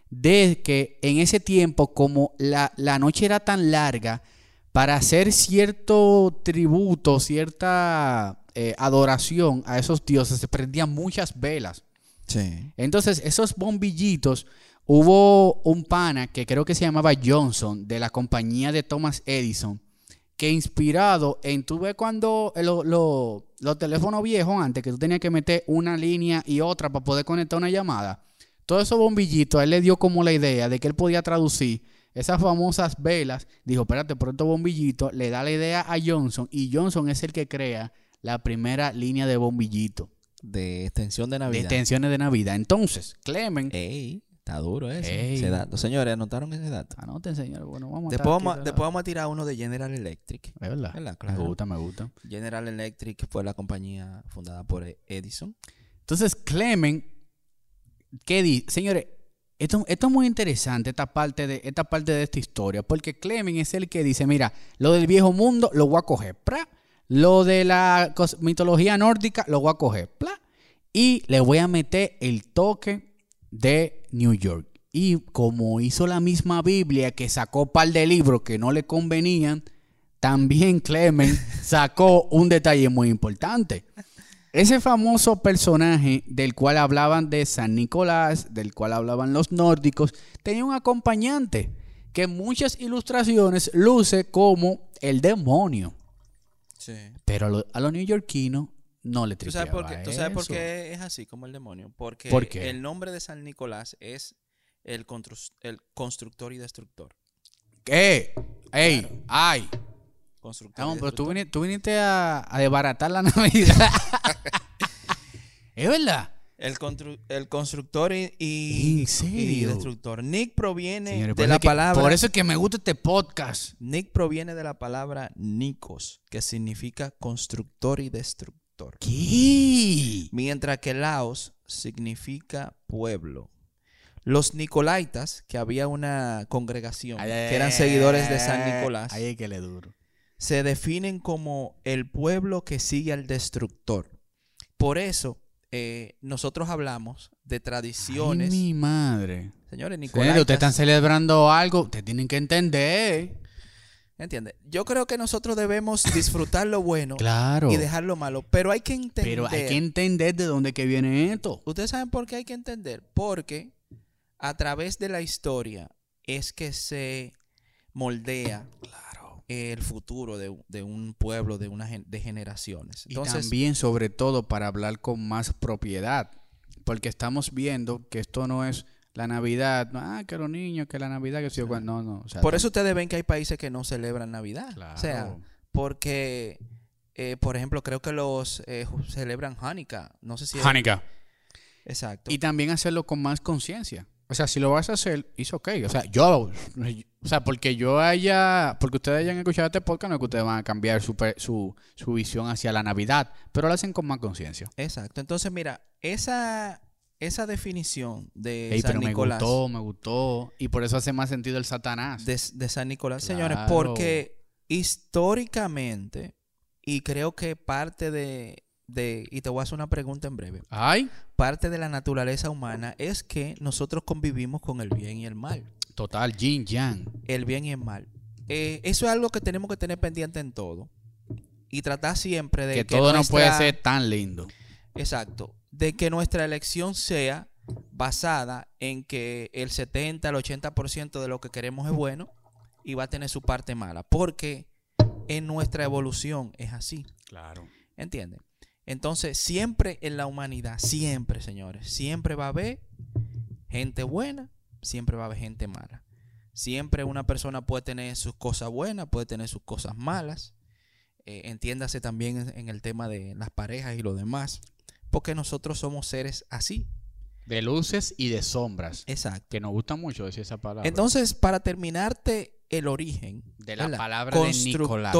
de que en ese tiempo, como la, la noche era tan larga, para hacer cierto tributo, cierta eh, adoración a esos dioses, se prendían muchas velas. sí. Entonces, esos bombillitos, hubo un pana que creo que se llamaba Johnson, de la compañía de Thomas Edison, que inspirado en, tú ves cuando eh, lo- lo- los teléfonos viejos antes, que tú tenías que meter una línea y otra para poder conectar una llamada, todos esos bombillitos, a él le dio como la idea de que él podía traducir esas famosas velas. Dijo, espérate, por estos bombillitos, le da la idea a Johnson y Johnson es el que crea la primera línea de bombillitos De extensión de de Navidad. extensiones de Navidad. Entonces, Clemen, Ey, está duro eso. Ese dato. Señores, anotaron ese dato. anoten, señor. Bueno, vamos a Después vamos, a- después vamos a tirar uno de General Electric. Es verdad. ¿Verdad? Me gusta, me gusta. General Electric fue la compañía fundada por Edison. Entonces, Clemen, ¿qué dice? Señores, esto, esto es muy interesante, esta parte, de, esta parte de esta historia, porque Clemen es el que dice, mira, lo del viejo mundo lo voy a coger, ¡pra! Lo de la mitología nórdica lo voy a coger, y le voy a meter el toque de New York. Y como hizo la misma Biblia, que sacó un par de libros que no le convenían, también Clemen sacó un detalle muy importante. Ese famoso personaje del cual hablaban de San Nicolás, del cual hablaban los nórdicos, tenía un acompañante que en muchas ilustraciones luce como el demonio. Sí. Pero a, lo- los neoyorquinos no le ¿Tú sabes, por qué, ¿Tú sabes por qué es así como el demonio? Porque el nombre de San Nicolás es el, constru- el constructor y destructor. ¿Qué? ¡Ey! ¡Ay! Constructor y Vamos, pero tú destructor. viniste, tú viniste a, a desbaratar la Navidad. es verdad. El, el constructor y, y, destructor. Nick proviene Señores, de la que- palabra. Por eso es que me gusta este podcast. Nick proviene de la palabra Nikos, que significa constructor y destructor. ¿Qué? Mientras que Laos significa pueblo. Los Nicolaitas, que había una congregación que eran seguidores de San Nicolás, que le duro. se definen como el pueblo que sigue al destructor. Por eso eh, nosotros hablamos de Ay, tradiciones. mi madre. Señores, Nicolaitas. ustedes están celebrando algo, ustedes tienen que entender. ¿Entiende? Yo creo que nosotros debemos disfrutar lo bueno Claro. y dejar lo malo, pero hay que entender. Pero hay que entender de dónde que viene esto. Ustedes saben por qué hay que entender. Porque a través de la historia es que se moldea el futuro de, de un pueblo, de una de generaciones. Y Entonces, también, sobre todo, para hablar con más propiedad. Porque estamos viendo que esto no es la Navidad, ah, que los niños, que la Navidad, que sí, no, no. o sea, Por eso ustedes ven que hay países que no celebran Navidad. O sea, Claro. porque, eh, por ejemplo, creo que los eh, celebran Hanukkah. No sé si... es- Hanukkah. Exacto. Y también hacerlo con más conciencia. O sea, si lo vas a hacer, es ok. O sea, yo, o sea, porque yo haya, porque ustedes hayan escuchado este podcast, no es que ustedes van a cambiar su, su, su visión hacia la Navidad, pero lo hacen con más conciencia. Exacto. Entonces, mira, esa, esa definición de Ey, San pero me Nicolás... gustó, me gustó. Y por eso hace más sentido el Satanás. de, de San Nicolás, señores, porque históricamente, y creo que parte de, de, y te voy a hacer una pregunta en breve, Ay, parte de la naturaleza humana es que nosotros convivimos con el bien y el mal. total, Yin Yang. El bien y el mal. Eh, eso es algo que tenemos que tener pendiente en todo. Y tratar siempre de Que que, todo no puede ser tan lindo. Exacto. De que nuestra elección sea basada en que el 70 al 80% de lo que queremos es bueno y va a tener su parte mala. Porque en nuestra evolución es así. Claro. ¿Entienden? Entonces, siempre en la humanidad, siempre, señores, siempre va a haber gente buena, siempre va a haber gente mala. Siempre una persona puede tener sus cosas buenas, puede tener sus cosas malas. Eh, entiéndase también en, el tema de las parejas y lo demás. Porque nosotros somos seres así. De luces y de sombras. Exacto. Que nos gusta mucho decir esa palabra. Entonces, para terminarte el origen De la ¿verdad? palabra de Nicolás.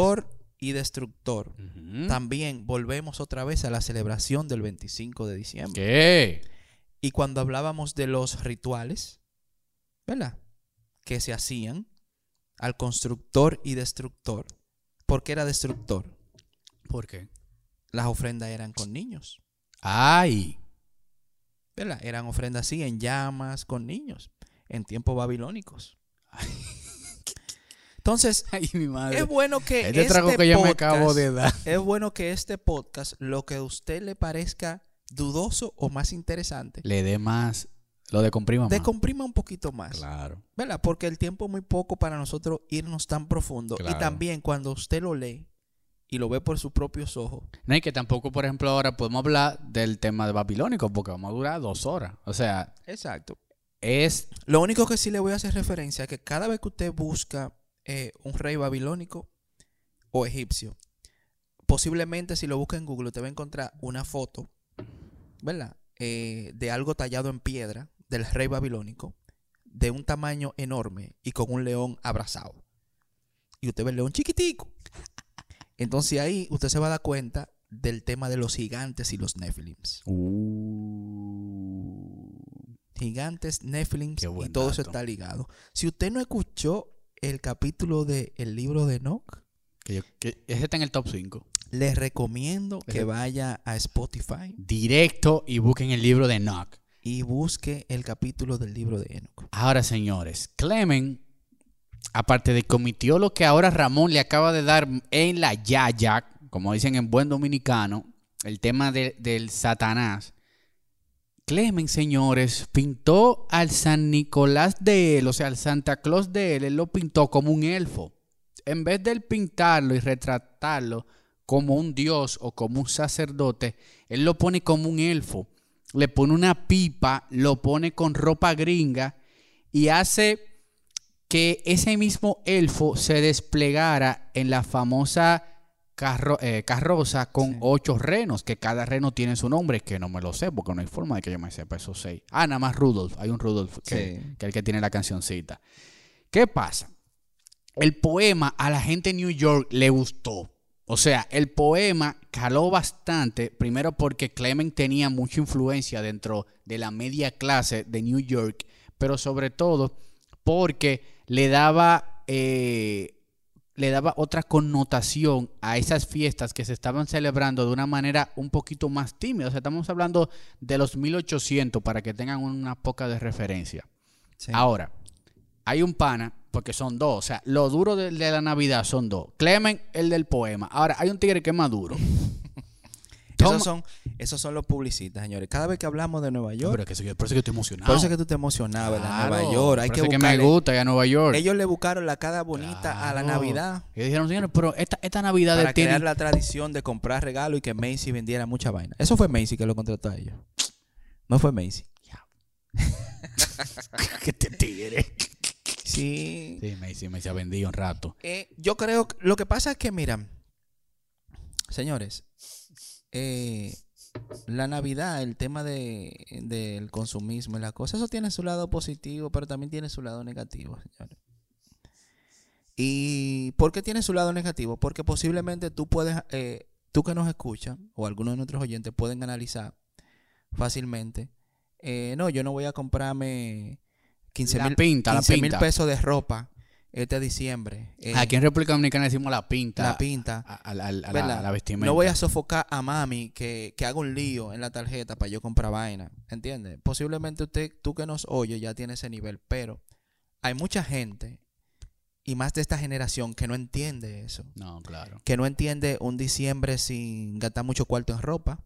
Y destructor. También volvemos otra vez a la celebración del 25 de diciembre. ¿Qué? Y cuando hablábamos de los rituales, ¿verdad? Que se hacían al constructor y destructor. ¿Por qué era destructor? ¿Por qué? Las ofrendas eran con niños, Ay. ¿verdad? Eran ofrendas así, en llamas, con niños, en tiempos babilónicos. Entonces, Ay, mi madre. es bueno que Este trago que yo me podcast- acabo de dar. Es bueno que este podcast, lo que a usted le parezca dudoso o más interesante, Le dé más. Lo de comprima más. de comprima un poquito más. Claro. ¿Verdad? Porque el tiempo es muy poco para nosotros irnos tan profundo. Claro. Y también cuando usted lo lee y lo ve por sus propios ojos. No, y que tampoco, por ejemplo, ahora podemos hablar del tema de babilónico, porque vamos a durar dos horas. O sea, Exacto. es. Lo único que sí le voy a hacer referencia es que cada vez que usted busca eh, un rey babilónico o egipcio, posiblemente si lo busca en Google, usted va a encontrar una foto, ¿verdad? Eh, de algo tallado en piedra del rey babilónico, de un tamaño enorme y con un león abrazado. Y usted ve el león chiquitico. Entonces ahí usted se va a dar cuenta del tema de los gigantes y los nefilims. Uh, Gigantes, nefilims y todo eso está ligado. Si usted no escuchó el capítulo del el libro de Enoch, que yo- que ese está en el top 5. les recomiendo que vaya a Spotify Directo y busquen el libro de Enoch. y busque el capítulo del libro de Enoch. Ahora, señores, Clemen, aparte de que omitió lo que ahora Ramón le acaba de dar en la yaya, como dicen en buen dominicano, el tema de- del Satanás. Clemen, señores, pintó al San Nicolás de él, o sea, al Santa Claus de él, él lo pintó como un elfo. En vez de él pintarlo y retratarlo como un dios o como un sacerdote, él lo pone como un elfo. Le pone una pipa, lo pone con ropa gringa y hace que ese mismo elfo se desplegara en la famosa carro- eh, carroza con Sí. ocho renos, que cada reno tiene su nombre, que no me lo sé, porque no hay forma de que yo me sepa esos seis. Ah, nada más Rudolf, hay un Rudolf que, Sí. que es el que tiene la cancioncita. ¿Qué pasa? El poema a la gente de New York le gustó. O sea, el poema caló bastante, primero porque Clement tenía mucha influencia dentro de la media clase de New York, pero sobre todo porque le daba, eh, le daba otra connotación a esas fiestas que se estaban celebrando de una manera un poquito más tímida. O sea, estamos hablando de los 1800 para que tengan una poca de referencia. Sí. Ahora, hay un pana, porque son dos. O sea, lo duro de, de la Navidad son dos. Clemen, el del poema. Ahora, hay un tigre que es más duro. Esos son, esos son los publicistas, señores. Cada vez que hablamos de Nueva No, York, pero que eso- por eso que estoy emocionado. por eso es que tú te emocionabas. Claro, Nueva York. Hay por que eso es que me gusta ir a Nueva York. Ellos le buscaron la cara bonita a la. Navidad Y dijeron, señores, pero esta, esta Navidad para tiene... crear la tradición de comprar regalos y que Macy vendiera mucha vaina. Eso fue Macy que lo contrató a ellos. No fue Macy. que te tigre. Sí. Sí, me se ha vendido un rato. Eh, yo creo lo que pasa es que, mira, señores, eh, la Navidad, el tema de, del consumismo y la cosa, eso tiene su lado positivo, pero también tiene su lado negativo, señores. ¿Y por qué tiene su lado negativo? Porque posiblemente tú puedes, eh, tú que nos escuchas, o algunos de nuestros oyentes pueden analizar fácilmente. eh, no, yo no voy a comprarme 15 La mil pinta, la 15 mil pinta. pesos de ropa este diciembre. eh, Aquí en República Dominicana decimos la pinta. la pinta. A, a la- a la, la vestimenta. No voy a sofocar a mami que, que haga un lío en la tarjeta para yo comprar vaina. ¿Entiendes? Posiblemente usted, tú que nos oye, ya tiene ese nivel, pero hay mucha gente, y más de esta generación, que no entiende eso. No, claro. Que no entiende un diciembre sin gastar mucho cuarto en ropa.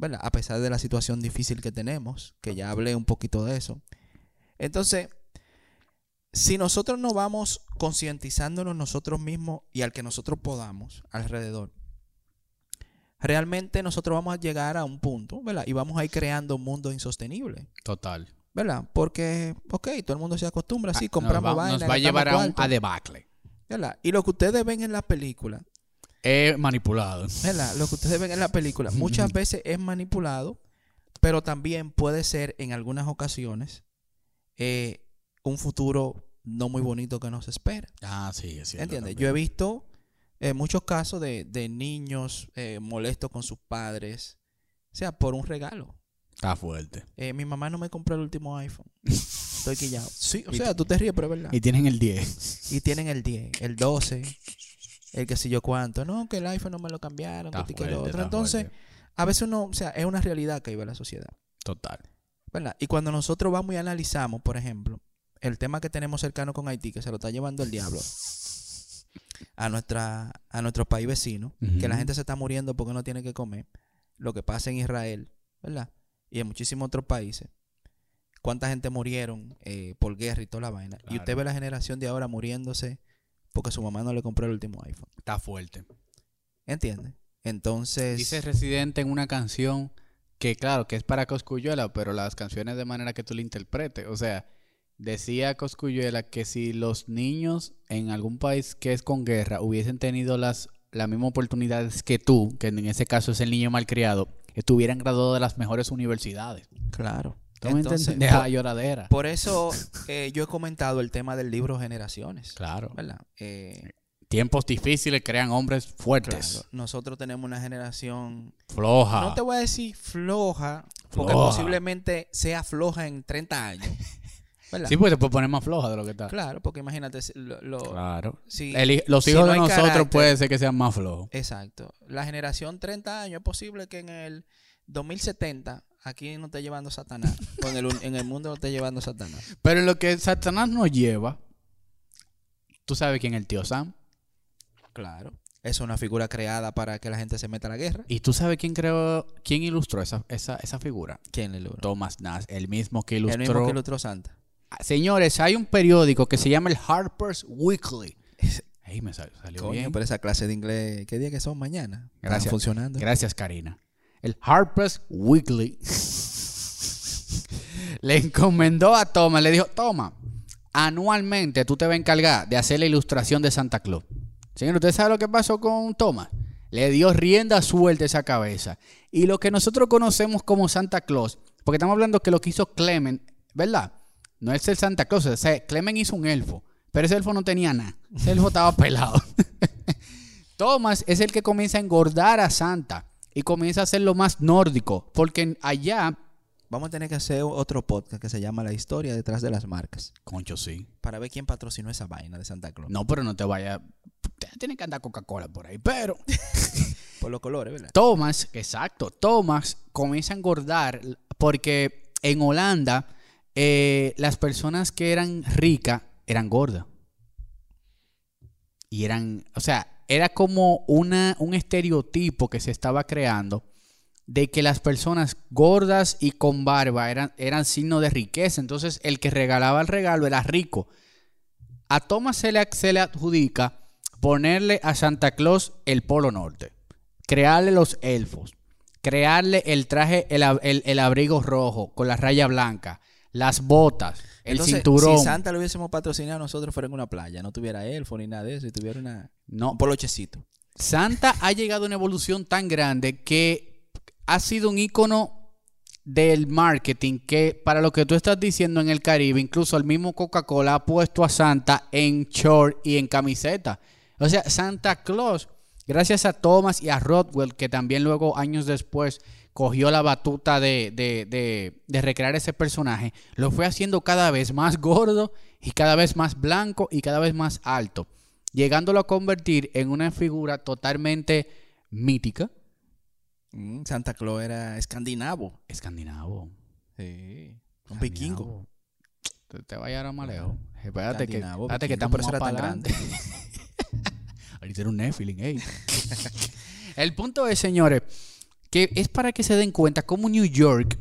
¿Verdad? A pesar de la situación difícil que tenemos, que ya hablé un poquito de eso. Entonces, si nosotros no vamos concientizándonos nosotros mismos y al que nosotros podamos alrededor, realmente nosotros vamos a llegar a un punto, ¿verdad? Y vamos a ir creando un mundo insostenible, Total. ¿verdad? Porque, ok, todo el mundo se acostumbra así, Ah, compramos nos va, vaina, nos va a llevar a un a debacle. ¿verdad? Y lo que ustedes ven en la película, Es manipulado. ¿verdad? Lo que ustedes ven en la película muchas veces es manipulado, pero también puede ser en algunas ocasiones eh, un futuro no muy bonito que nos espera. Ah, sí, es cierto. ¿Entiendes? también. Yo he visto eh, muchos casos de, de niños eh, molestos con sus padres, o sea, por un regalo. Está fuerte. Eh, mi mamá no me compró el último iPhone. Estoy quillado. Sí, o sea, tú te ríes, pero es verdad. Y tienen el 10. Y tienen el 10, el 12, el que sé yo cuánto. No, que el iPhone no me lo cambiaron, Está que, esto y que fuerte, lo otro. está Entonces, fuerte. a veces uno, o sea, es una realidad que vive la sociedad. Total. ¿verdad? Y cuando nosotros vamos y analizamos, por ejemplo, el tema que tenemos cercano con Haití, que se lo está llevando el diablo a, nuestra, a nuestro país vecino, que la gente se está muriendo porque no tiene que comer, lo que pasa en Israel, ¿verdad? Y en muchísimos otros países. ¿Cuánta gente murieron eh, por guerra y toda la vaina? Y usted ve la generación de ahora muriéndose porque su mamá no le compró el último iPhone. Está fuerte. ¿Entiendes? Entonces... Dice Residente en una canción que, claro, que es para Coscuyuela, pero las canciones de manera que tú la interpretes. O sea, decía Coscuyuela que si los niños en algún país que es con guerra hubiesen tenido las, las mismas oportunidades que tú, que en ese caso es el niño malcriado, estuvieran graduados de las mejores universidades. Claro. ¿Tú me Entonces? Deja por- lloradera. Por eso eh, yo he comentado el tema del libro Generaciones. Claro. ¿Verdad? Eh, Tiempos difíciles crean hombres fuertes. claro, nosotros tenemos una generación, Floja. no te voy a decir floja, porque Floja. posiblemente sea floja en 30 años. ¿Verdad? Sí, pues se puede poner más floja de lo que está. Claro, porque imagínate, si lo- lo- Claro. si- El los si hijos no de nosotros carácter- puede ser que sean más flojos. Exacto. La generación 30 años es posible que en el 2070 aquí no esté llevando Satanás. o en el, en el mundo no esté llevando Satanás. Pero en lo que Satanás nos lleva, tú sabes quién es el tío Sam. Claro. Es una figura creada para que la gente se meta a la guerra. Y tú sabes quién creó, quién ilustró esa, esa, esa figura. ¿Quién le logró? Thomas Nash, el mismo que El ilustró. mismo que ilustró Santa. Señores, hay un periódico que se llama el Harper's Weekly. Ey, me sal- salió Coño, bien. pero esa clase de inglés, ¿qué día que son mañana? ¿Están Gracias. funcionando? Gracias, Karina. El Harper's Weekly le encomendó a Thomas, le dijo, toma, anualmente tú te vas a encargar de hacer la ilustración de Santa Claus. Señor, ¿usted sabe lo que pasó con Thomas? Le dio rienda suelta esa cabeza. Y lo que nosotros conocemos como Santa Claus, porque estamos hablando que lo que hizo Clement, ¿verdad? No es el Santa Claus, o sea, Clement hizo un elfo, pero ese elfo no tenía nada. Ese elfo estaba pelado. Thomas es el que comienza a engordar a Santa y comienza a hacerlo más nórdico, porque allá, Vamos a tener que hacer otro podcast que se llama La historia detrás de las marcas. concho sí. Para ver quién patrocinó esa vaina de Santa Claus. No, pero no te vaya, tiene que andar Coca-Cola por ahí, pero Por los colores, ¿verdad? Thomas, exacto, Thomas comienza a engordar porque en Holanda eh, las personas que eran ricas eran gordas. Y eran, o sea, era como una, un estereotipo que se estaba creando de que las personas gordas y con barba eran, eran signo de riqueza. Entonces el que regalaba el regalo era rico. A Thomas se le, se le adjudica ponerle a Santa Claus el Polo Norte, crearle los elfos, crearle el traje, el, el abrigo rojo con la raya blanca, las botas, el Entonces, cinturón. Si Santa lo hubiésemos patrocinado nosotros fuera en una playa, no tuviera elfo ni nada de eso, y tuviera una, No, un polochecito. Santa ha llegado a una evolución tan grande que ha sido un icono del marketing que para lo que tú estás diciendo en el Caribe, incluso el mismo Coca-Cola ha puesto a Santa en short y en camiseta. O sea, Santa Claus, gracias a Thomas y a Rodwell, que también luego años después cogió la batuta de, de, de, de recrear ese personaje, lo fue haciendo cada vez más gordo y cada vez más blanco y cada vez más alto llegándolo a convertir en una figura totalmente mítica. Mm, Santa Claus era escandinavo. Escandinavo. Sí. Un vikingo. Te, te vaya a más lejos. Espérate que, espérate que estamos más tan adelante. Ahorita era un Nephilim, ey. El punto es, señores, que es para que se den cuenta cómo New York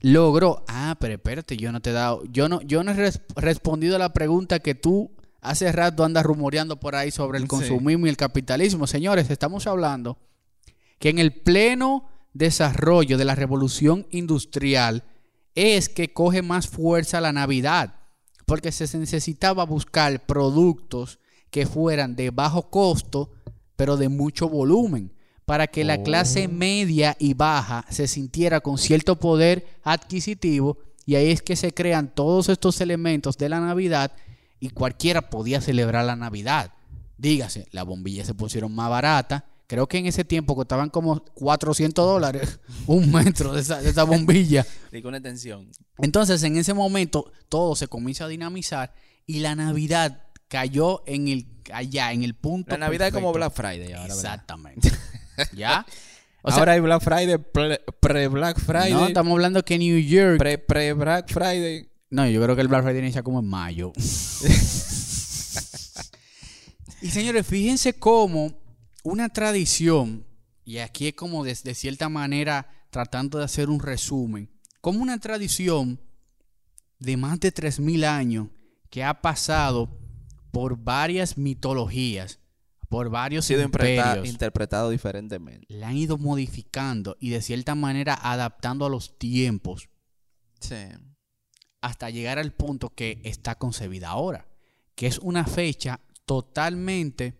logró. Ah, pero espérate, yo no te he dado. Yo no, yo no he res- respondido a la pregunta que tú hace rato andas rumoreando por ahí sobre el Sí. consumismo y el capitalismo. Señores, estamos hablando que en el pleno desarrollo de la revolución industrial es que coge más fuerza la Navidad, porque se necesitaba buscar productos que fueran de bajo costo, pero de mucho volumen, para que la clase media y baja se sintiera con cierto poder adquisitivo, y ahí es que se crean todos estos elementos de la Navidad y cualquiera podía celebrar la Navidad. Dígase, las bombillas se pusieron más baratas. Creo que en ese tiempo costaban como 400 dólares un metro de esa, de esa bombilla. Y con atención. Entonces, en ese momento, todo se comienza a dinamizar y la Navidad cayó en el allá, en el punto. La Navidad es como. Black Friday ahora. Exactamente. ¿Ya? O sea, ahora hay Black Friday, pre- pre-Black Friday, no, estamos hablando que New York. pre- pre-Black Friday. No, yo creo que el Black Friday inicia como en mayo. y señores, fíjense cómo una tradición, y aquí es como de, de cierta manera tratando de hacer un resumen, como una tradición de más de 3.000 años que ha pasado por varias mitologías, por varios sido imperios, interpretado diferentemente. la han ido modificando y de cierta manera adaptando a los tiempos Sí. hasta llegar al punto que está concebida ahora, que es una fecha totalmente,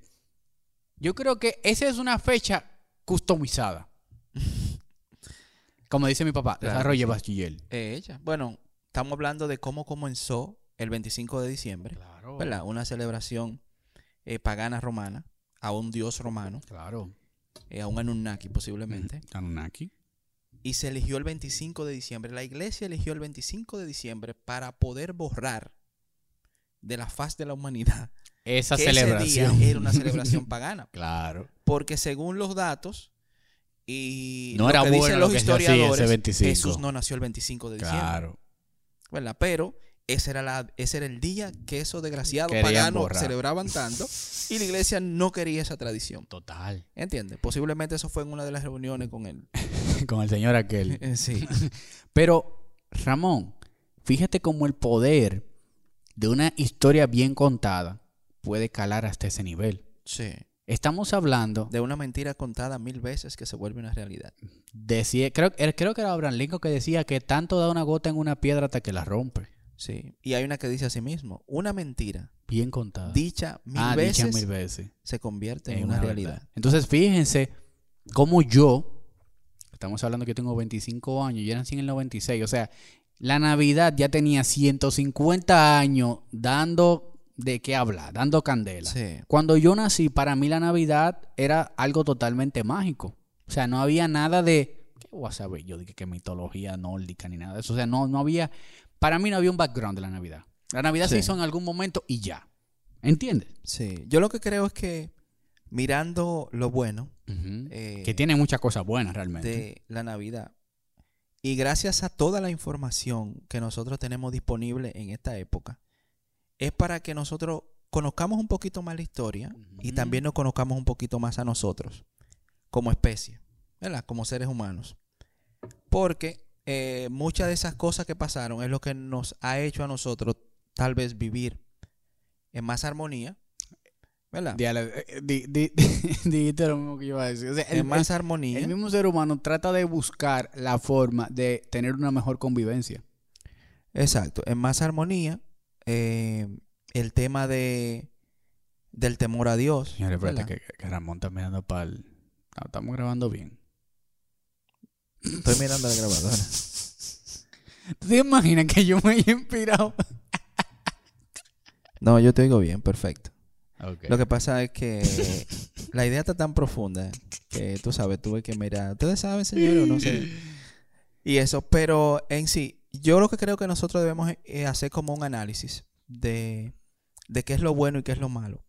yo creo que esa es una fecha customizada. Como dice mi papá, Claro, desarrolle bachiller. Ella. Bueno, estamos hablando de cómo comenzó el 25 de diciembre, Claro. ¿verdad? Una celebración eh, pagana romana a un dios romano, Claro. eh, a un Anunnaki posiblemente. Anunnaki. Y se eligió el 25 de diciembre. La iglesia eligió el 25 de diciembre para poder borrar de la faz de la humanidad Esa que celebración. ese día era una celebración pagana. Claro. Porque según los datos y No lo era que bueno dicen lo los que ese historiadores, 25. Jesús no nació el 25 de diciembre. Claro. ¿verdad? Pero ese era, la, ese era el día que esos desgraciados paganos celebraban tanto y la iglesia no quería esa tradición. Total. ¿Entiendes? Posiblemente eso fue en una de las reuniones con él. Con el señor aquel. Eh, Sí. Pero, Ramón, fíjate cómo el poder de una historia bien contada puede calar hasta ese nivel. sí. Estamos hablando De una mentira contada mil veces que se vuelve una realidad. de si- creo, er- creo que era Abraham Lincoln que decía que tanto da una gota en una piedra hasta que la rompe. Sí. Y hay una que dice así mismo, una mentira Bien contada. dicha mil, ah, veces, dicha mil veces. se convierte en, en una, una realidad. Entonces, fíjense cómo yo, estamos hablando que yo tengo 25 años, yo nací en el 96, o sea, la Navidad ya tenía 150 años dando de qué hablar, dando candela. Sí. Cuando yo nací, para mí la Navidad era algo totalmente mágico. O sea, no había nada de, ¿qué voy a saber yo? Dije que mitología nórdica ni nada de eso. O sea, no, no había, para mí no había un background de la Navidad. La Navidad se Sí. hizo en algún momento y ya. ¿Entiendes? Sí. Yo lo que creo es que mirando lo bueno eh, que tiene muchas cosas buenas realmente. de la Navidad y gracias a toda la información que nosotros tenemos disponible en esta época, es para que nosotros conozcamos un poquito más la historia y también nos conozcamos un poquito más a nosotros como especie, ¿verdad? Como seres humanos. Porque eh, muchas de esas cosas que pasaron es lo que nos ha hecho a nosotros tal vez vivir en más armonía, ¿verdad? Eh, di- dijiste lo mismo que yo iba a decir. O sea, el, en más armonía. el mismo ser humano trata de buscar la forma de tener una mejor convivencia. Exacto, en más armonía, eh, el tema de del temor a Dios. Señores, espérate que, que Ramón está mirando para el... No, estamos grabando bien. Estoy mirando la grabadora. ¿Tú te imaginas que yo me haya inspirado? No, yo te oigo bien, perfecto. Lo que pasa es que la idea está tan profunda que tú sabes, tuve que mirar. Ustedes saben, señores, no sé. Y eso, pero en sí, yo lo que creo que nosotros debemos eh, hacer como un análisis de, de qué es lo bueno y qué es lo malo.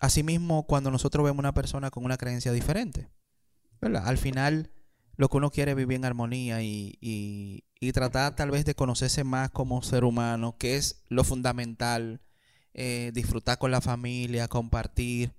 Asimismo, cuando nosotros vemos una persona con una creencia diferente, ¿verdad? Al final, lo que uno quiere es vivir en armonía y, y- tratar tal vez de conocerse más como ser humano, que es lo fundamental, eh, disfrutar con la familia, compartir,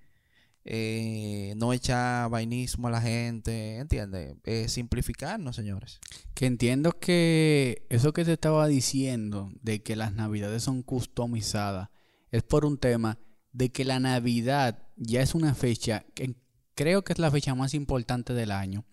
eh, no echar vainismo a la gente, ¿entiendes? Eh, simplificarnos, señores. Que entiendo que eso que te estaba diciendo de que las navidades son customizadas es por un tema de que la Navidad ya es una fecha que creo que es la fecha más importante del año.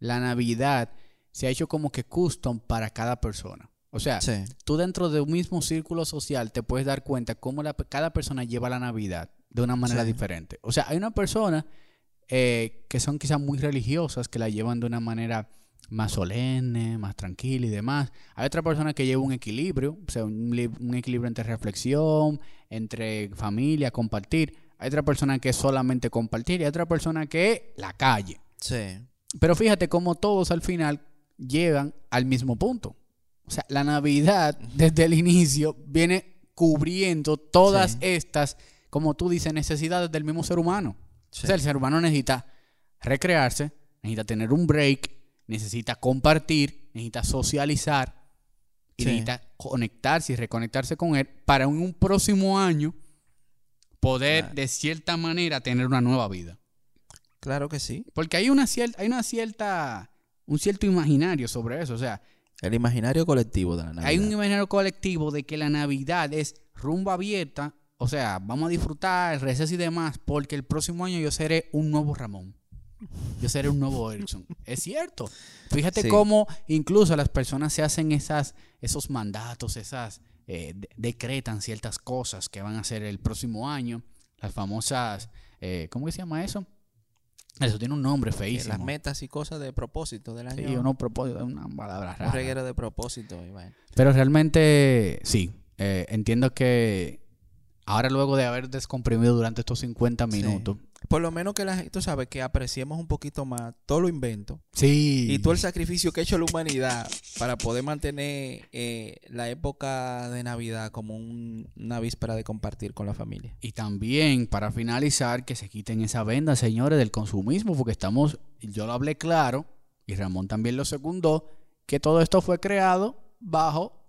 La Navidad se ha hecho como que custom para cada persona. O sea, Sí. tú dentro de un mismo círculo social te puedes dar cuenta cómo la- cada persona lleva la Navidad de una manera Sí. diferente. O sea, hay una persona eh, que son quizás muy religiosas que la llevan de una manera más solemne, más tranquila y demás. Hay otra persona que lleva un equilibrio, o sea, un, un equilibrio entre reflexión, entre familia, compartir. Hay otra persona que es solamente compartir y hay otra persona que es la calle. Sí. Pero fíjate cómo todos al final llegan al mismo punto. O sea, la Navidad desde el inicio viene cubriendo todas Sí. estas, como tú dices, necesidades del mismo ser humano. Sí. O sea, el ser humano necesita recrearse, necesita tener un break, necesita compartir, necesita socializar y Sí. necesita conectarse y reconectarse con él para en un próximo año poder Claro. de cierta manera tener una nueva vida. Claro que sí. Porque hay una cierta, hay una cierta, un cierto imaginario sobre eso. O sea, El imaginario colectivo de la Navidad. hay un imaginario colectivo de que la Navidad es rumba abierta. O sea, vamos a disfrutar, receso y demás, porque el próximo año yo seré un nuevo Ramón. Yo seré un nuevo Erickson. es cierto. Fíjate Sí. cómo incluso las personas se hacen esas, esos mandatos, esas eh, de- decretan ciertas cosas que van a hacer el próximo año. Las famosas, eh, ¿cómo que se llama eso? Eso tiene un nombre Eh, feísimo. Las metas y cosas de propósito del año. Sí, uno propone una palabra un rara. reguero de propósito. bueno. Pero realmente sí, eh, entiendo que ahora luego de haber descomprimido durante estos 50 Sí. Por lo menos que la gente, tú sabes, que apreciemos un poquito más todo lo invento Sí. y todo el sacrificio que ha hecho la humanidad para poder mantener eh, la época de Navidad como un- una víspera de compartir con la familia. Y también, para finalizar, que se quiten esa venda, señores, del consumismo, porque estamos, yo lo hablé claro, y Ramón también lo secundó, que todo esto fue creado bajo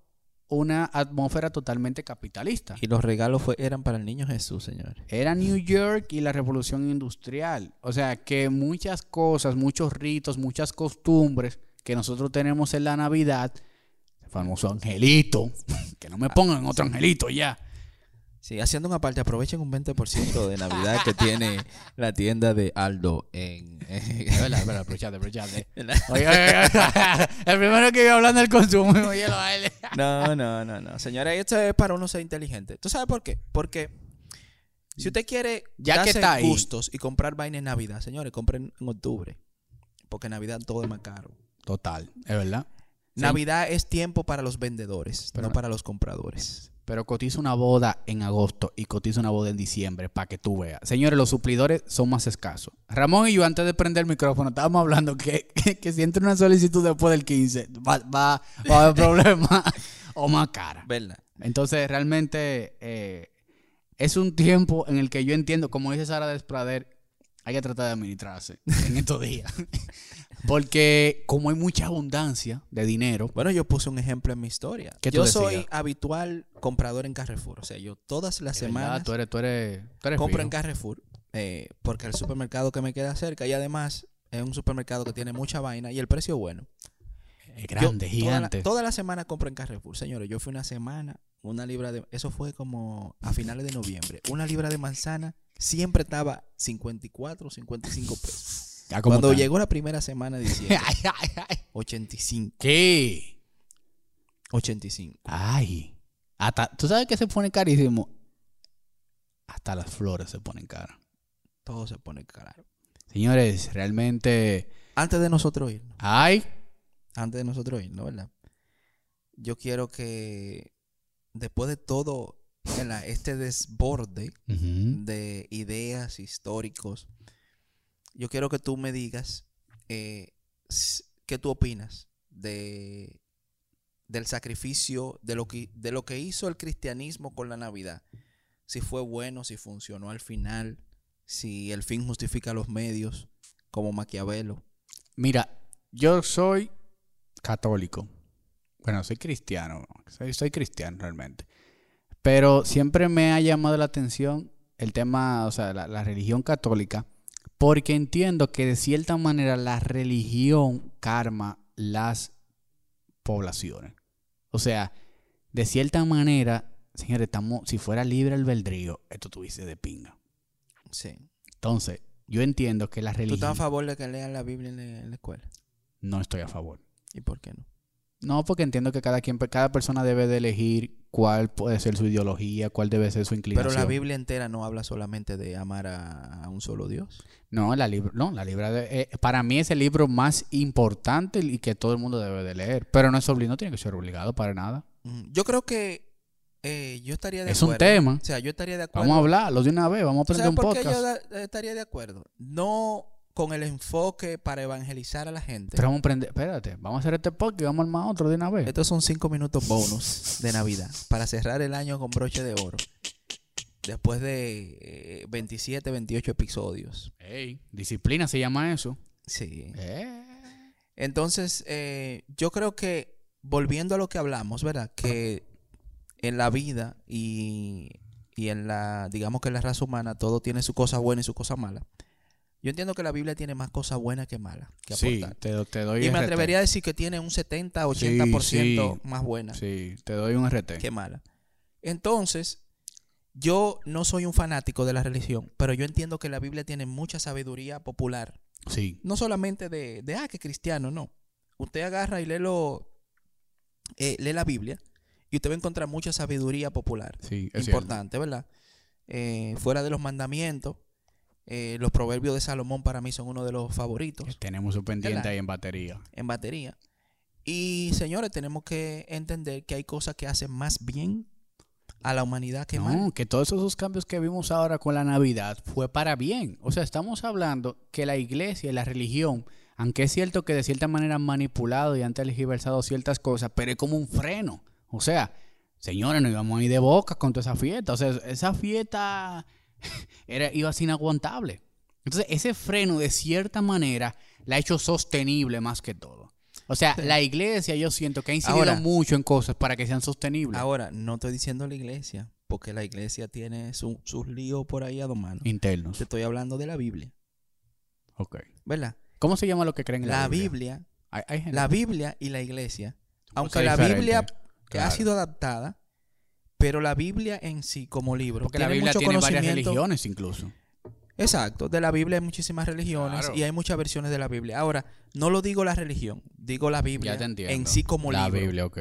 una atmósfera totalmente capitalista. Y los regalos fue, eran para el niño Jesús, señores. Era New York y la revolución industrial. O sea que muchas cosas, muchos ritos, muchas costumbres que nosotros tenemos en la Navidad, el famoso angelito, que no me pongan otro angelito ya. Sí, haciendo una parte, aprovechen un 20% de Navidad que tiene la tienda de Aldo en... Aprovechate, aprovechate. el primero que iba hablando del consumo, oye, lo él. No, no, no, no. Señores, esto es para uno ser inteligente. ¿Tú sabes por qué? Porque si usted quiere Ya que darse está ahí. gustos y comprar vaina en Navidad, señores, compren en octubre. Porque en Navidad todo es más caro. Total, es verdad. Sí. Navidad es tiempo para los vendedores, Pero- no para los compradores. Pero cotiza una boda en agosto y cotiza una boda en diciembre para que tú veas. Señores, los suplidores son más escasos. Ramón y yo, antes de prender el micrófono, estábamos hablando que, que, que si entra una solicitud después del 15, va, va, va a haber problemas o más cara. ¿Verdad? Entonces, realmente eh, es un tiempo en el que yo entiendo, como dice Sara Desprader, hay que tratar de administrarse en estos días. Porque como hay mucha abundancia de dinero, Bueno, yo puse un ejemplo en mi historia. ¿Qué tú Yo soy habitual comprador en Carrefour. O sea, yo todas las semanas tú eres, tú eres, tú eres compro fijo. en Carrefour. eh, porque el supermercado que me queda cerca y además es un supermercado que tiene mucha vaina y el precio es bueno. Es Yo grande, toda la- gigante. Toda la, semana compro en Carrefour, señores. Yo fui una semana, una libra de. Eso fue como a finales de noviembre. Una libra de manzana siempre estaba 54 55 pesos. Ya como Cuando llegó la primera semana de diciembre, Ay, ay, ay. 85. ¿Qué? 85. Ay. Hasta, ¿Tú sabes que se pone carísimo? Hasta las flores se ponen caras. Todo se pone caro. Señores, realmente. Antes de nosotros irnos, Ay. antes de nosotros irnos, ¿verdad? Yo quiero que después de todo ¿verdad? este desborde de ideas históricos, yo quiero que tú me digas eh, qué tú opinas de del sacrificio de lo que de lo que hizo el cristianismo con la Navidad. Si fue bueno, si funcionó al final, si el fin justifica los medios, como Maquiavelo. Mira, yo soy católico. Bueno, soy cristiano. Soy, cristiano realmente. Pero siempre me ha llamado la atención el tema, o sea, la religión católica, porque entiendo que de cierta manera la religión karma las poblaciones. O sea, de cierta manera, señores, estamos, si fuera libre albedrío, esto tuviese de pinga. Sí. Entonces, yo entiendo que la ¿Tú estás a religión... favor de que lean la Biblia en la, en la escuela? No estoy a favor. ¿Y por qué no? No, porque entiendo que cada quien, cada persona debe de elegir cuál puede ser su ideología, cuál debe ser su inclinación. Pero la Biblia entera no habla solamente de amar a, a un solo Dios. No, la libro, no, la libra de- eh, para mí es el libro más importante y que todo el mundo debe de leer. Pero no es obligado, no tiene que ser obligado para nada. Yo creo que eh, yo estaría de Es un acuerdo. tema. O sea, yo estaría de acuerdo. Vamos a hablarlo de una vez, vamos a ¿Tú aprender un yo podcast. da- estaría de acuerdo? No con el enfoque para evangelizar a la gente. Pero vamos a aprender, espérate, vamos a hacer este podcast y vamos a armar otro de una vez. Estos son cinco minutos bonus de Navidad para cerrar el año con broche de oro. Después de eh, 27, 28 episodios. Ey, disciplina se llama eso. Sí. Eh. Entonces, eh, yo creo que, volviendo a lo que hablamos, ¿verdad? Que en la vida y, y en la, digamos que en la raza humana, todo tiene su cosa buena y su cosa mala. Yo entiendo que la Biblia tiene más cosas buenas que malas que Sí, te, do- te doy y me RT. atrevería a decir que tiene un 70, 80% más buena Sí, te doy un RT. que mala. Entonces, yo no soy un fanático de la religión, pero yo entiendo que la Biblia tiene mucha sabiduría popular Sí. no solamente de, de ah, que cristiano, no. Usted agarra y lee, lo, eh, lee la Biblia y usted va a encontrar mucha sabiduría popular. Sí, es Importante, ¿verdad? Eh, fuera de los mandamientos, eh, los proverbios de Salomón para mí son uno de los favoritos cierto. Tenemos un pendiente ¿Verdad? ahí en batería. en batería. Y señores, tenemos que entender que hay cosas que hacen más bien a la humanidad que mal. No, que todos esos cambios que vimos ahora con la Navidad fue para bien. O sea, estamos hablando que la iglesia y la religión, aunque es cierto que de cierta manera han manipulado y han tergiversado ciertas cosas, pero es como un freno. O sea, señores, nos íbamos a ir de boca con toda esa fiesta. O sea, esa fiesta era, iba a ser inaguantable. Entonces, ese freno de cierta manera la ha hecho sostenible más que todo. O sea, la iglesia yo siento que ha incidido Ahora- mucho en cosas para que sean sostenibles. Ahora, no estoy diciendo la iglesia, porque la iglesia tiene su- sus líos por ahí a dos manos. internos. Te estoy hablando de la Biblia, Ok. ¿verdad? ¿Cómo se llama lo que creen en la, La Biblia? Biblia, Hay- hay gente- la Biblia y la iglesia, aunque la Biblia ha claro. sido adaptada, pero la Biblia en sí como libro Porque la Biblia mucho tiene varias religiones incluso. Exacto, de la Biblia hay muchísimas religiones Claro. y hay muchas versiones de la Biblia. Ahora, no lo digo la religión, digo la Biblia en sí como la libro, Biblia, ok.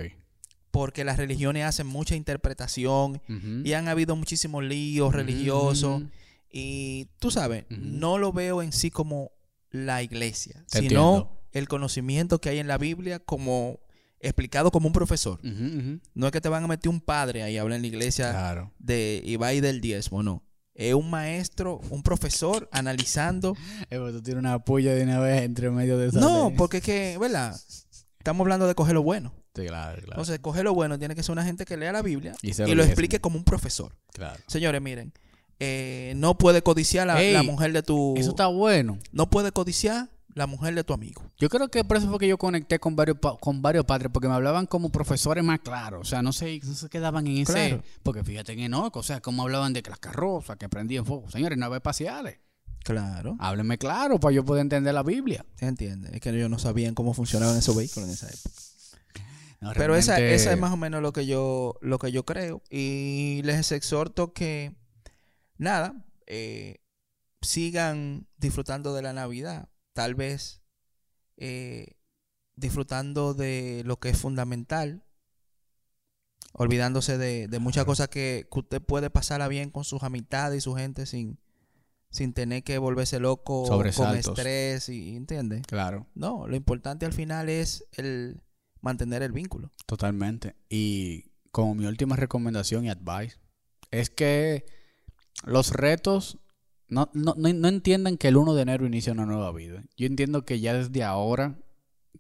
porque las religiones hacen mucha interpretación y han habido muchísimos líos religiosos y tú sabes, no lo veo en sí como la iglesia, Te sino entiendo. el conocimiento que hay en la Biblia como explicado como un profesor. No es que te van a meter un padre ahí a hablar en la iglesia Claro. de y del diezmo, no. Es un maestro, un profesor analizando. Eh, tú tienes una puya de una vez entre medio de esa No, porque es que, ¿verdad? Estamos hablando de coger lo bueno. Sí, claro, claro. Entonces, coger lo bueno tiene que ser una gente que lea la Biblia Y lo explique como un profesor. claro. Señores, miren, eh, no puede codiciar la mujer de tu... Eso está bueno. No puede codiciar la mujer de tu amigo. Yo creo que por eso fue que yo conecté con varios con varios padres, porque me hablaban como profesores más claros. O sea, no se, no se quedaban en ese. Claro. Porque fíjate en Enoch, o sea, como hablaban de que las carrozas, que prendían fuego. Señores, naves espaciales. Claro. Háblenme claro para yo poder entender la Biblia. ¿Se entiende? Es que ellos no sabían cómo funcionaban esos vehículos en esa época. No, Pero esa, esa es más o menos lo que yo, lo que yo creo. Y les exhorto que, nada, eh, sigan disfrutando de la Navidad. Tal vez eh, disfrutando de lo que es fundamental, olvidándose de, de muchas cosas que, que usted puede pasarla bien con sus amistades y su gente sin, sin tener que volverse loco con estrés y ¿entiendes? Claro. No, lo importante al final es el mantener el vínculo. Totalmente. Y como mi última recomendación y advice es que los retos no, no, no, no entiendan que el 1 de enero inicia una nueva vida. Yo entiendo que ya desde ahora,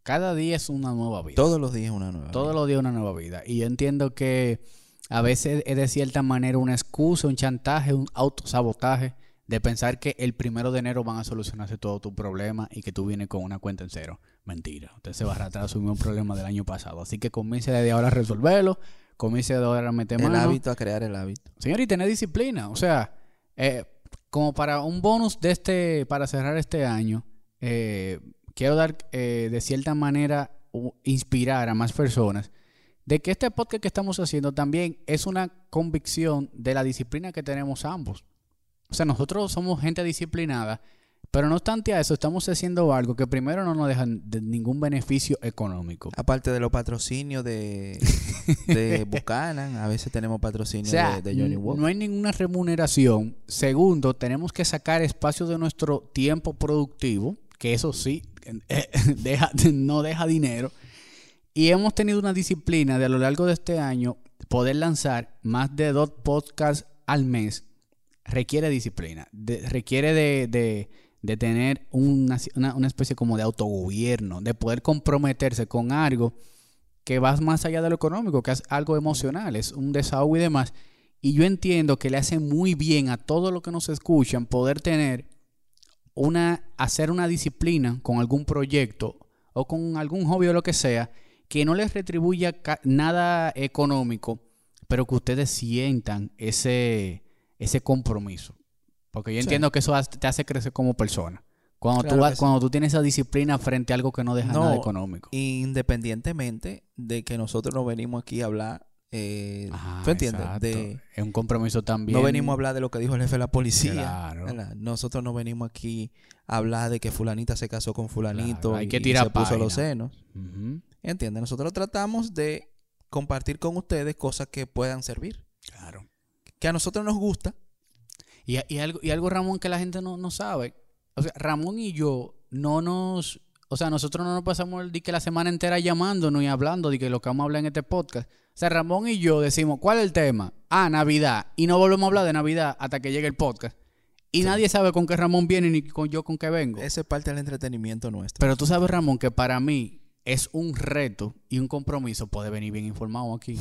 cada día es una nueva vida. Todos los días una nueva. Todos vida. los días una nueva vida. Y yo entiendo que a veces es de cierta manera una excusa, un chantaje, un autosabotaje de pensar que el primero de enero van a solucionarse todos tus problemas y que tú vienes con una cuenta en cero. Mentira. Usted se va a arrastrar a su mismo problema del año pasado. Así que comience desde ahora a resolverlo. Comience de ahora a meter El mano. hábito a crear el hábito. Señor, y tener disciplina. O sea, eh, como para un bonus de este, para cerrar este año, eh, quiero dar eh, de cierta manera, inspirar a más personas de que este podcast que estamos haciendo también es una convicción de la disciplina que tenemos ambos. O sea, nosotros somos gente disciplinada, pero no obstante a eso, estamos haciendo algo que primero no nos deja de ningún beneficio económico. Aparte de los patrocinios de, de Buchanan, a veces tenemos O patrocinios sea, de, de Johnny Walker. no hay ninguna remuneración. Segundo, tenemos que sacar espacio de nuestro tiempo productivo, que eso sí, eh, deja- no deja dinero. Y hemos tenido una disciplina de a lo largo de este año, poder lanzar más de dos podcasts al mes requiere disciplina, de- requiere de, de- de tener una, una- especie como de autogobierno, de poder comprometerse con algo que va más allá de lo económico, que es algo emocional, es un desahogo y demás. Y yo entiendo que le hace muy bien a todos los que nos escuchan poder tener una, hacer una disciplina con algún proyecto o con algún hobby o lo que sea, que no les retribuya nada económico, pero que ustedes sientan ese, ese compromiso. Porque yo Sí. entiendo que eso te hace crecer como persona. Cuando, Claro tú, vas- sí. cuando tú tienes esa disciplina frente a algo que no deja No, nada económico. Independientemente de que nosotros no venimos aquí a hablar, eh, Ajá, ¿tú entiendes? exacto. De, es un compromiso también. no venimos a hablar de lo que dijo el jefe de la policía. Claro. Nosotros no venimos aquí a hablar de que fulanita se casó con fulanito Claro, hay y, que y tirar se puso los senos. Ujú, ¿Entiendes? Nosotros tratamos de compartir con ustedes cosas que puedan servir. Claro. Que a nosotros nos gusta. Y, y algo, y algo, Ramón, que la gente no, no sabe. O sea, Ramón y yo no nos... O sea, nosotros no nos pasamos el, di que la semana entera llamándonos y hablando de que lo que vamos a hablar en este podcast. O sea, Ramón y yo decimos, ¿cuál es el tema? Ah, Navidad. Y no volvemos a hablar de Navidad hasta que llegue el podcast. Y nadie sabe con qué Ramón viene ni con yo con qué vengo. Esa es parte del entretenimiento nuestro. Pero tú sabes, Ramón, que para mí es un reto y un compromiso poder venir bien informado aquí.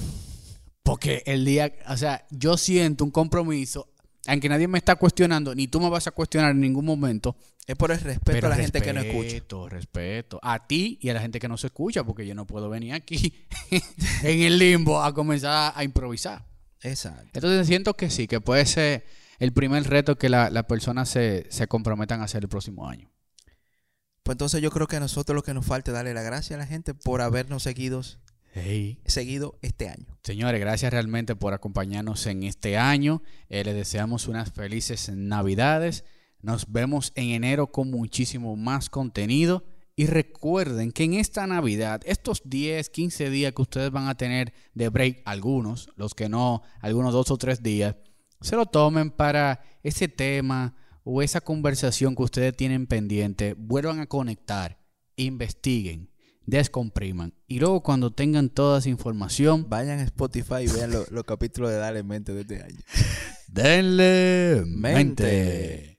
Porque el día, o sea, yo siento un compromiso, aunque nadie me está cuestionando, ni tú me vas a cuestionar en ningún momento. es por el respeto pero a la gente que no escucha. Respeto, respeto. A ti y a la gente que no se escucha, porque yo no puedo venir aquí en el limbo a comenzar a improvisar. Exacto. Entonces siento que sí, que puede ser el primer reto que la- las personas se, se comprometan a hacer el próximo año. Pues entonces yo creo que a nosotros lo que nos falta es darle la gracia a la gente por habernos seguidos, Hey. seguido este año. Señores, gracias realmente por acompañarnos en este año. Eh, les deseamos unas felices navidades. Nos vemos en enero con muchísimo más contenido. Y recuerden que en esta Navidad, estos 10, 15 días que ustedes van a tener de break, algunos, los que no, algunos dos o tres días, se lo tomen para ese tema o esa conversación que ustedes tienen pendiente. Vuelvan a conectar, investiguen, descompriman. Y luego cuando tengan toda esa información, Vayan a Spotify y vean lo- los capítulos de Dale Mente de este año. denle Mente. mente.